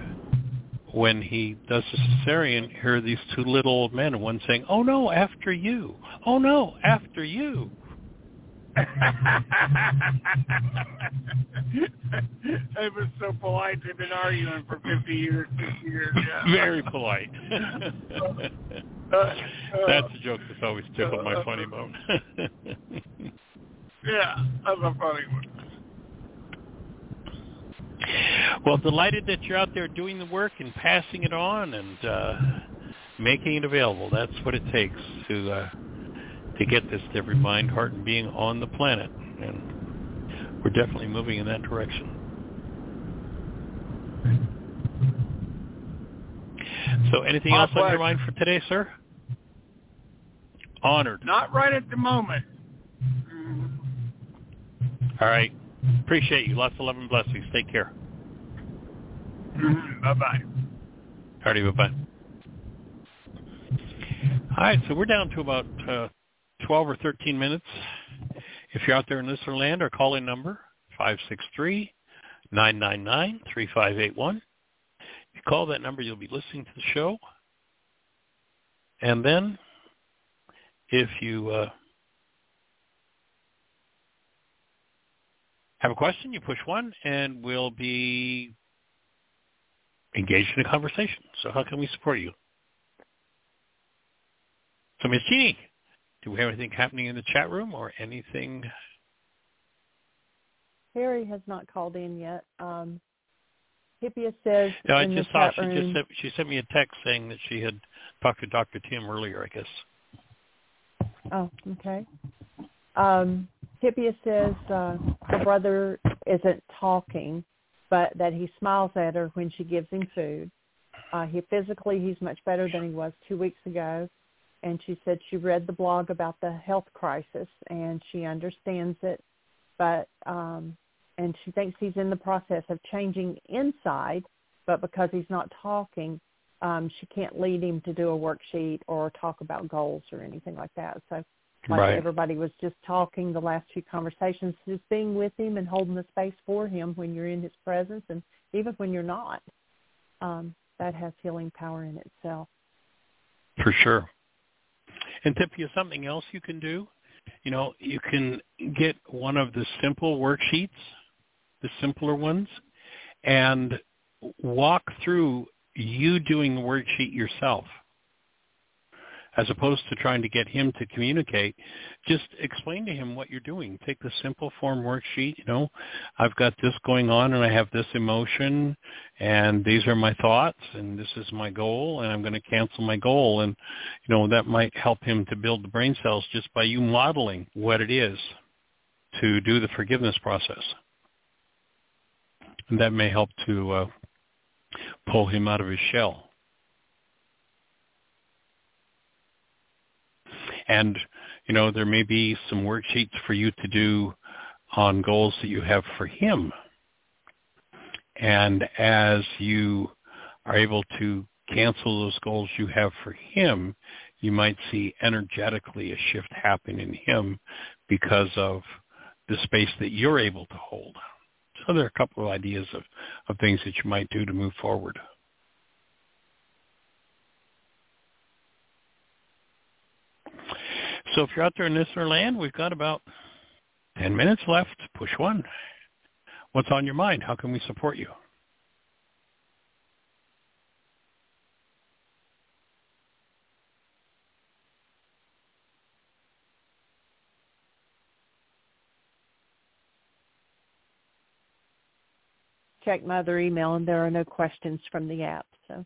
when he does the cesarean, here are these two little old men, one saying, oh no, after you. Oh no, after you. They've been so polite. They've been arguing for 50 years, 50 years. Yeah. Very polite. Uh, uh, That's a joke that's always tickled my funny bone. yeah, that's a funny one. well, delighted that you're out there doing the work and passing it on and uh, making it available. That's what it takes to uh, to get this to every mind, heart, and being on the planet. And we're definitely moving in that direction. So anything My else on your mind for today, sir? Honored. Not right at the moment. All right. Appreciate you. Lots of love and blessings. Take care. Mm-hmm. Bye-bye. Alrighty, bye-bye. All right, so we're down to about uh, 12 or 13 minutes. If you're out there in listener land, our call-in number, 563-999-3581. you call that number, you'll be listening to the show. And then if you uh, have a question, you push one, and we'll be engaged in a conversation. So how can we support you? So Ms. Jeannie, do we have anything happening in the chat room or anything? Harry has not called in yet. Um, Hippia says no, I in just the saw she room, just sent, she sent me a text saying that she had talked to Dr. Tim earlier, I guess. Oh, okay. Um, Hippia says uh, her brother isn't talking, but that he smiles at her when she gives him food. Uh, he physically he's much better than he was two weeks ago and she said she read the blog about the health crisis and she understands it, but um, and she thinks he's in the process of changing inside, but because he's not talking, um, she can't lead him to do a worksheet or talk about goals or anything like that. So like Right. everybody was just talking the last few conversations, just being with him and holding the space for him when you're in his presence and even when you're not. Um, that has healing power in itself. For sure. And Tippy, something else you can do, you know, you can get one of the simple worksheets, the simpler ones, and walk through you doing the worksheet yourself. As opposed to trying to get him to communicate, just explain to him what you're doing. Take the simple form worksheet, you know, I've got this going on and I have this emotion and these are my thoughts and this is my goal and I'm going to cancel my goal and you know that might help him to build the brain cells just by you modeling what it is to do the forgiveness process. And that may help to uh, pull him out of his shell. And you know there may be some worksheets for you to do on goals that you have for him and as you are able to cancel those goals you have for him, you might see energetically a shift happen in him because of the space that you're able to hold. So there are a couple of ideas of, of things that you might do to move forward. So if you're out there in listener land, we've got about 10 minutes left. Push one. What's on your mind? How can we support you? Check my other email and there are no questions from the app. So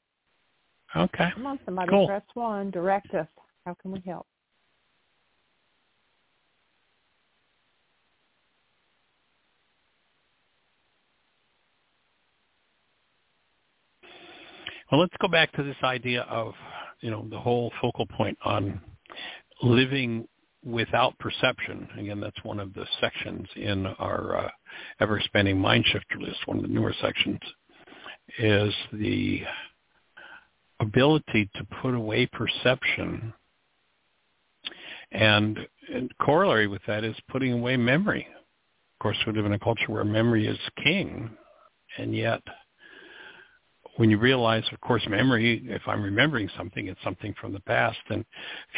Okay. come on, somebody Cool. press one. Direct us. How can we help? Well, let's go back to this idea of, you know, the whole focal point on living without perception. Again, that's one of the sections in our uh, ever-expanding mind shifter list, one of the newer sections, is the ability to put away perception. And, and corollary with that is putting away memory. Of course, we live in a culture where memory is king, and yet when you realize, of course, memory, if I'm remembering something, it's something from the past. And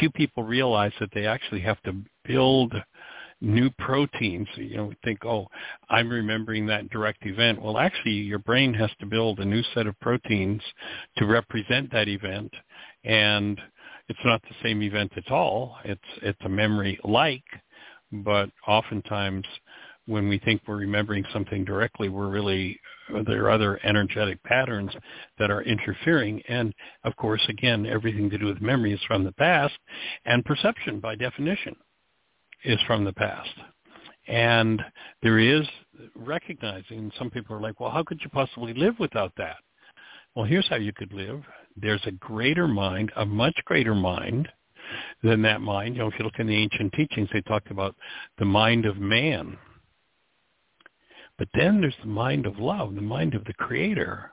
few people realize that they actually have to build new proteins. You know, we think, oh, I'm remembering that direct event. Well, actually, your brain has to build a new set of proteins to represent that event. And it's not the same event at all. It's, it's a memory like, but oftentimes when we think we're remembering something directly, we're really there are other energetic patterns that are interfering. And of course, again, everything to do with memory is from the past, and perception, by definition, is from the past. And there is recognizing. Some people are like, "Well, how could you possibly live without that?" Well, here's how you could live. There's a greater mind, a much greater mind than that mind. You know, if you look in the ancient teachings, they talked about the mind of man but then there's the mind of love, the mind of the creator.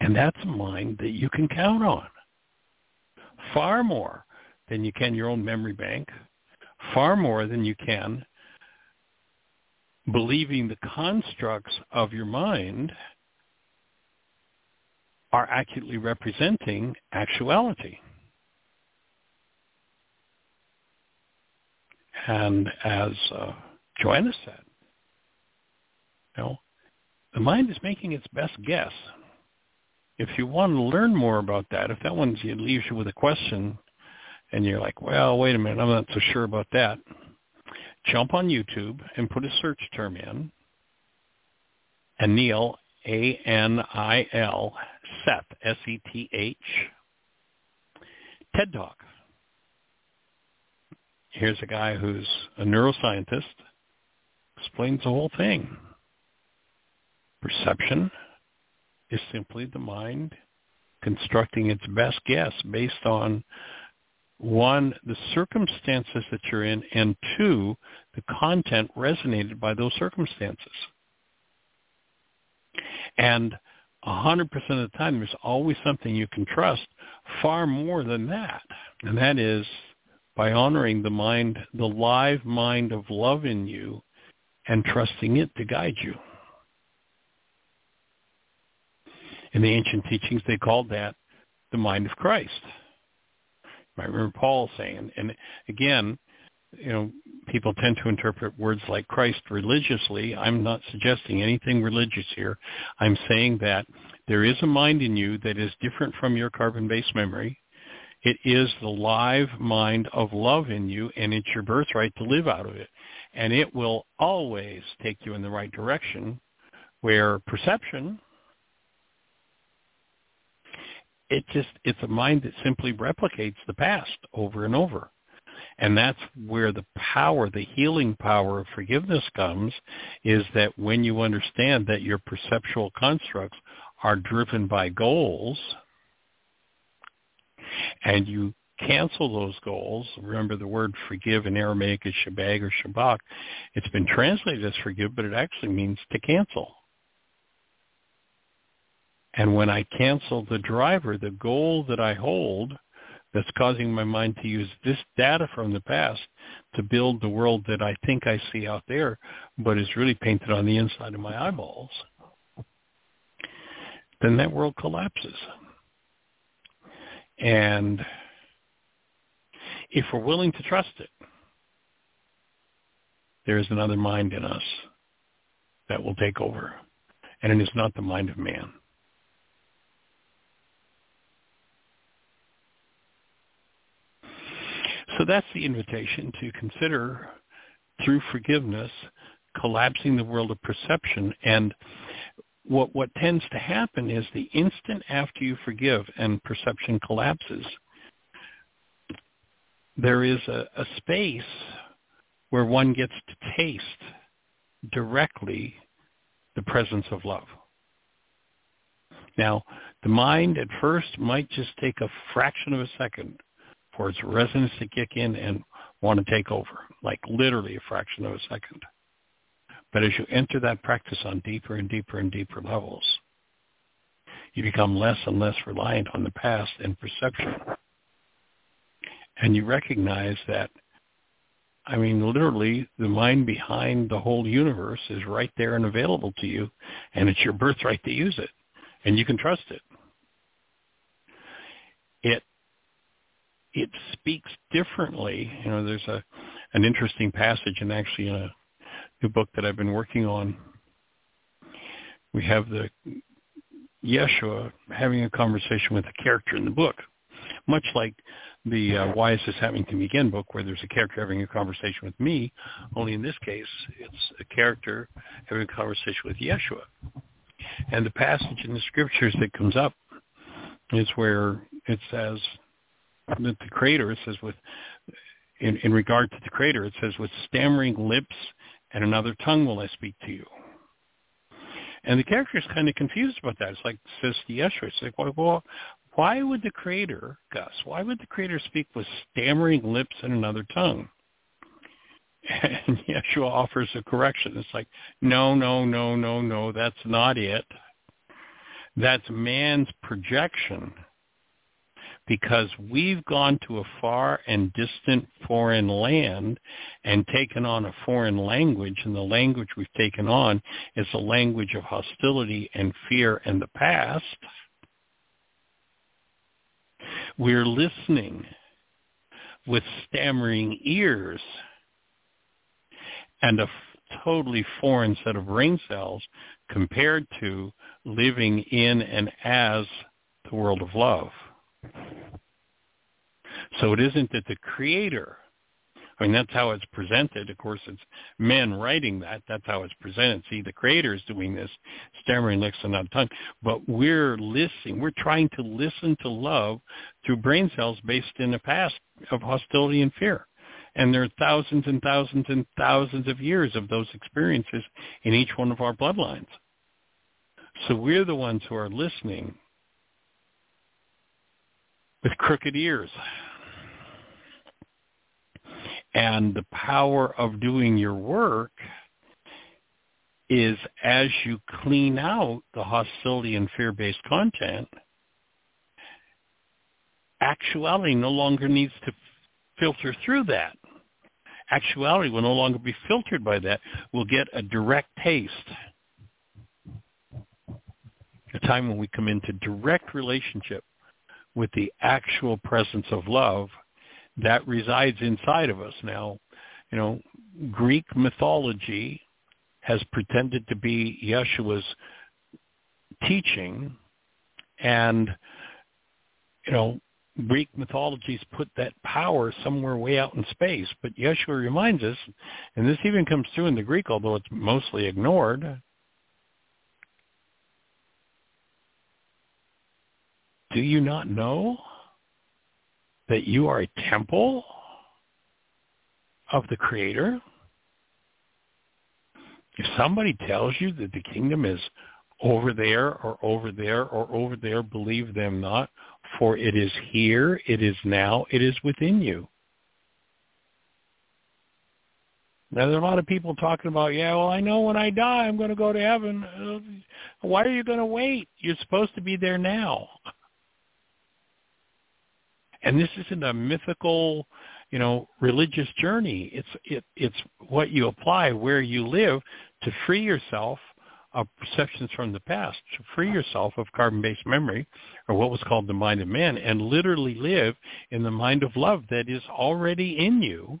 And that's a mind that you can count on far more than you can your own memory bank, far more than you can believing the constructs of your mind are accurately representing actuality. And as uh, Joanna said, know, the mind is making its best guess. If you want to learn more about that, if that one leaves you with a question and you're like, well, wait a minute, I'm not so sure about that, jump on YouTube and put a search term in, Anil, A-N-I-L, Seth, S-E-T-H, TED Talk. Here's a guy who's a neuroscientist, explains the whole thing. Perception is simply the mind constructing its best guess based on one, the circumstances that you're in, and two, the content resonated by those circumstances. And 100% of the time, there's always something you can trust far more than that. And that is by honoring the mind, the live mind of love in you and trusting it to guide you. In the ancient teachings, they called that the mind of Christ. I remember Paul saying, and again, you know, people tend to interpret words like Christ religiously. I'm not suggesting anything religious here. I'm saying that there is a mind in you that is different from your carbon-based memory. It is the live mind of love in you, and it's your birthright to live out of it. And it will always take you in the right direction, where perception, it just it's a mind that simply replicates the past over and over. And that's where the power the healing power of forgiveness comes is that when you understand that your perceptual constructs are driven by goals and you cancel those goals remember the word forgive in aramaic is shabag or shabak. It's been translated as forgive but it actually means to cancel and when I cancel the driver, the goal that I hold that's causing my mind to use this data from the past to build the world that I think I see out there, but is really painted on the inside of my eyeballs, then that world collapses. And if we're willing to trust it, there is another mind in us that will take over. And it is not the mind of man. So that's the invitation to consider through forgiveness collapsing the world of perception. And what what tends to happen is the instant after you forgive and perception collapses there is a, a space where one gets to taste directly the presence of love. Now the mind at first might just take a fraction of a second for its resonance to kick in and want to take over, like literally a fraction of a second. But as you enter that practice on deeper and deeper and deeper levels, you become less and less reliant on the past and perception. And you recognize that, I mean, literally the mind behind the whole universe is right there and available to you, and it's your birthright to use it, and you can trust it. It speaks differently. You know, there's a an interesting passage, and actually in a new book that I've been working on, we have the Yeshua having a conversation with a character in the book, much like the uh, Why Is This Happening to Me Again book, where there's a character having a conversation with me, only in this case, it's a character having a conversation with Yeshua. And the passage in the scriptures that comes up is where it says, the, the creator, it says with, in, in regard to the creator, it says with stammering lips and another tongue will I speak to you. And the character is kind of confused about that. It's like, says the Yeshua, it's like, well, well, why would the creator, Gus, why would the creator speak with stammering lips and another tongue? And Yeshua offers a correction. It's like, no, no, no, no, no, that's not it. That's man's projection because we've gone to a far and distant foreign land and taken on a foreign language, and the language we've taken on is a language of hostility and fear and the past. We're listening with stammering ears and a totally foreign set of brain cells compared to living in and as the world of love. So it isn't that the creator, I mean, that's how it's presented. Of course, it's men writing that. That's how it's presented. See, the creator is doing this, stammering licks and not tongue. But we're listening. We're trying to listen to love through brain cells based in a past of hostility and fear. And there are thousands and thousands and thousands of years of those experiences in each one of our bloodlines. So we're the ones who are listening with crooked ears. And the power of doing your work is as you clean out the hostility and fear-based content, actuality no longer needs to filter through that actuality will no longer be filtered by that. We'll get a direct taste. A time when we come into direct relationship with the actual presence of love that resides inside of us. Now, you know, Greek mythology has pretended to be Yeshua's teaching and you know Greek mythologies put that power somewhere way out in space. But Yeshua reminds us, and this even comes through in the Greek, although it's mostly ignored, do you not know that you are a temple of the Creator? If somebody tells you that the kingdom is over there or over there or over there, believe them not, for it is here, it is now, it is within you. Now, there are a lot of people talking about, yeah, well, I know when I die I'm going to go to heaven. Why are you going to wait? You're supposed to be there now. And this isn't a mythical, you know, religious journey. It's it, it's what you apply where you live to free yourself of perceptions from the past to free yourself of carbon-based memory or what was called the mind of man and literally live in the mind of love that is already in you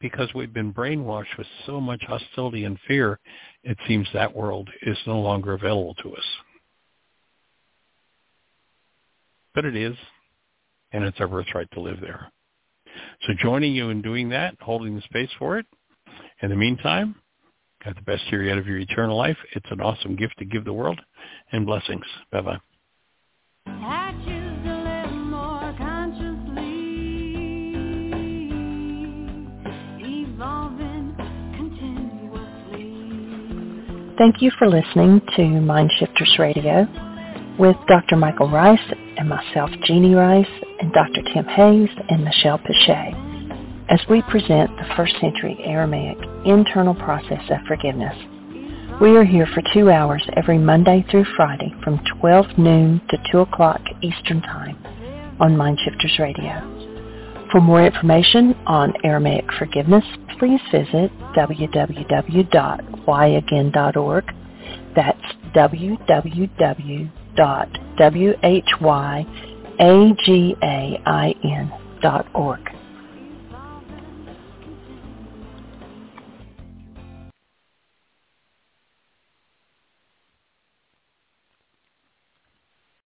because we've been brainwashed with so much hostility and fear, it seems that world is no longer available to us. But it is, and it's our birthright to live there. So joining you in doing that, holding the space for it, in the meantime, got the best year yet of your eternal life. It's an awesome gift to give the world, and blessings. Bye-bye. Thank you for listening to Mindshifters Radio with Dr. Michael Ryce and myself, Jeanie Ryce, and Dr. Tim Hayes and Michelle Pichet as we present the first century Aramaic internal process of forgiveness. We are here for two hours every Monday through Friday from 12 noon to 2 o'clock Eastern Time on Mindshifters Radio. For more information on Aramaic forgiveness, please visit www.whyagain.org. That's www.whyagain.org.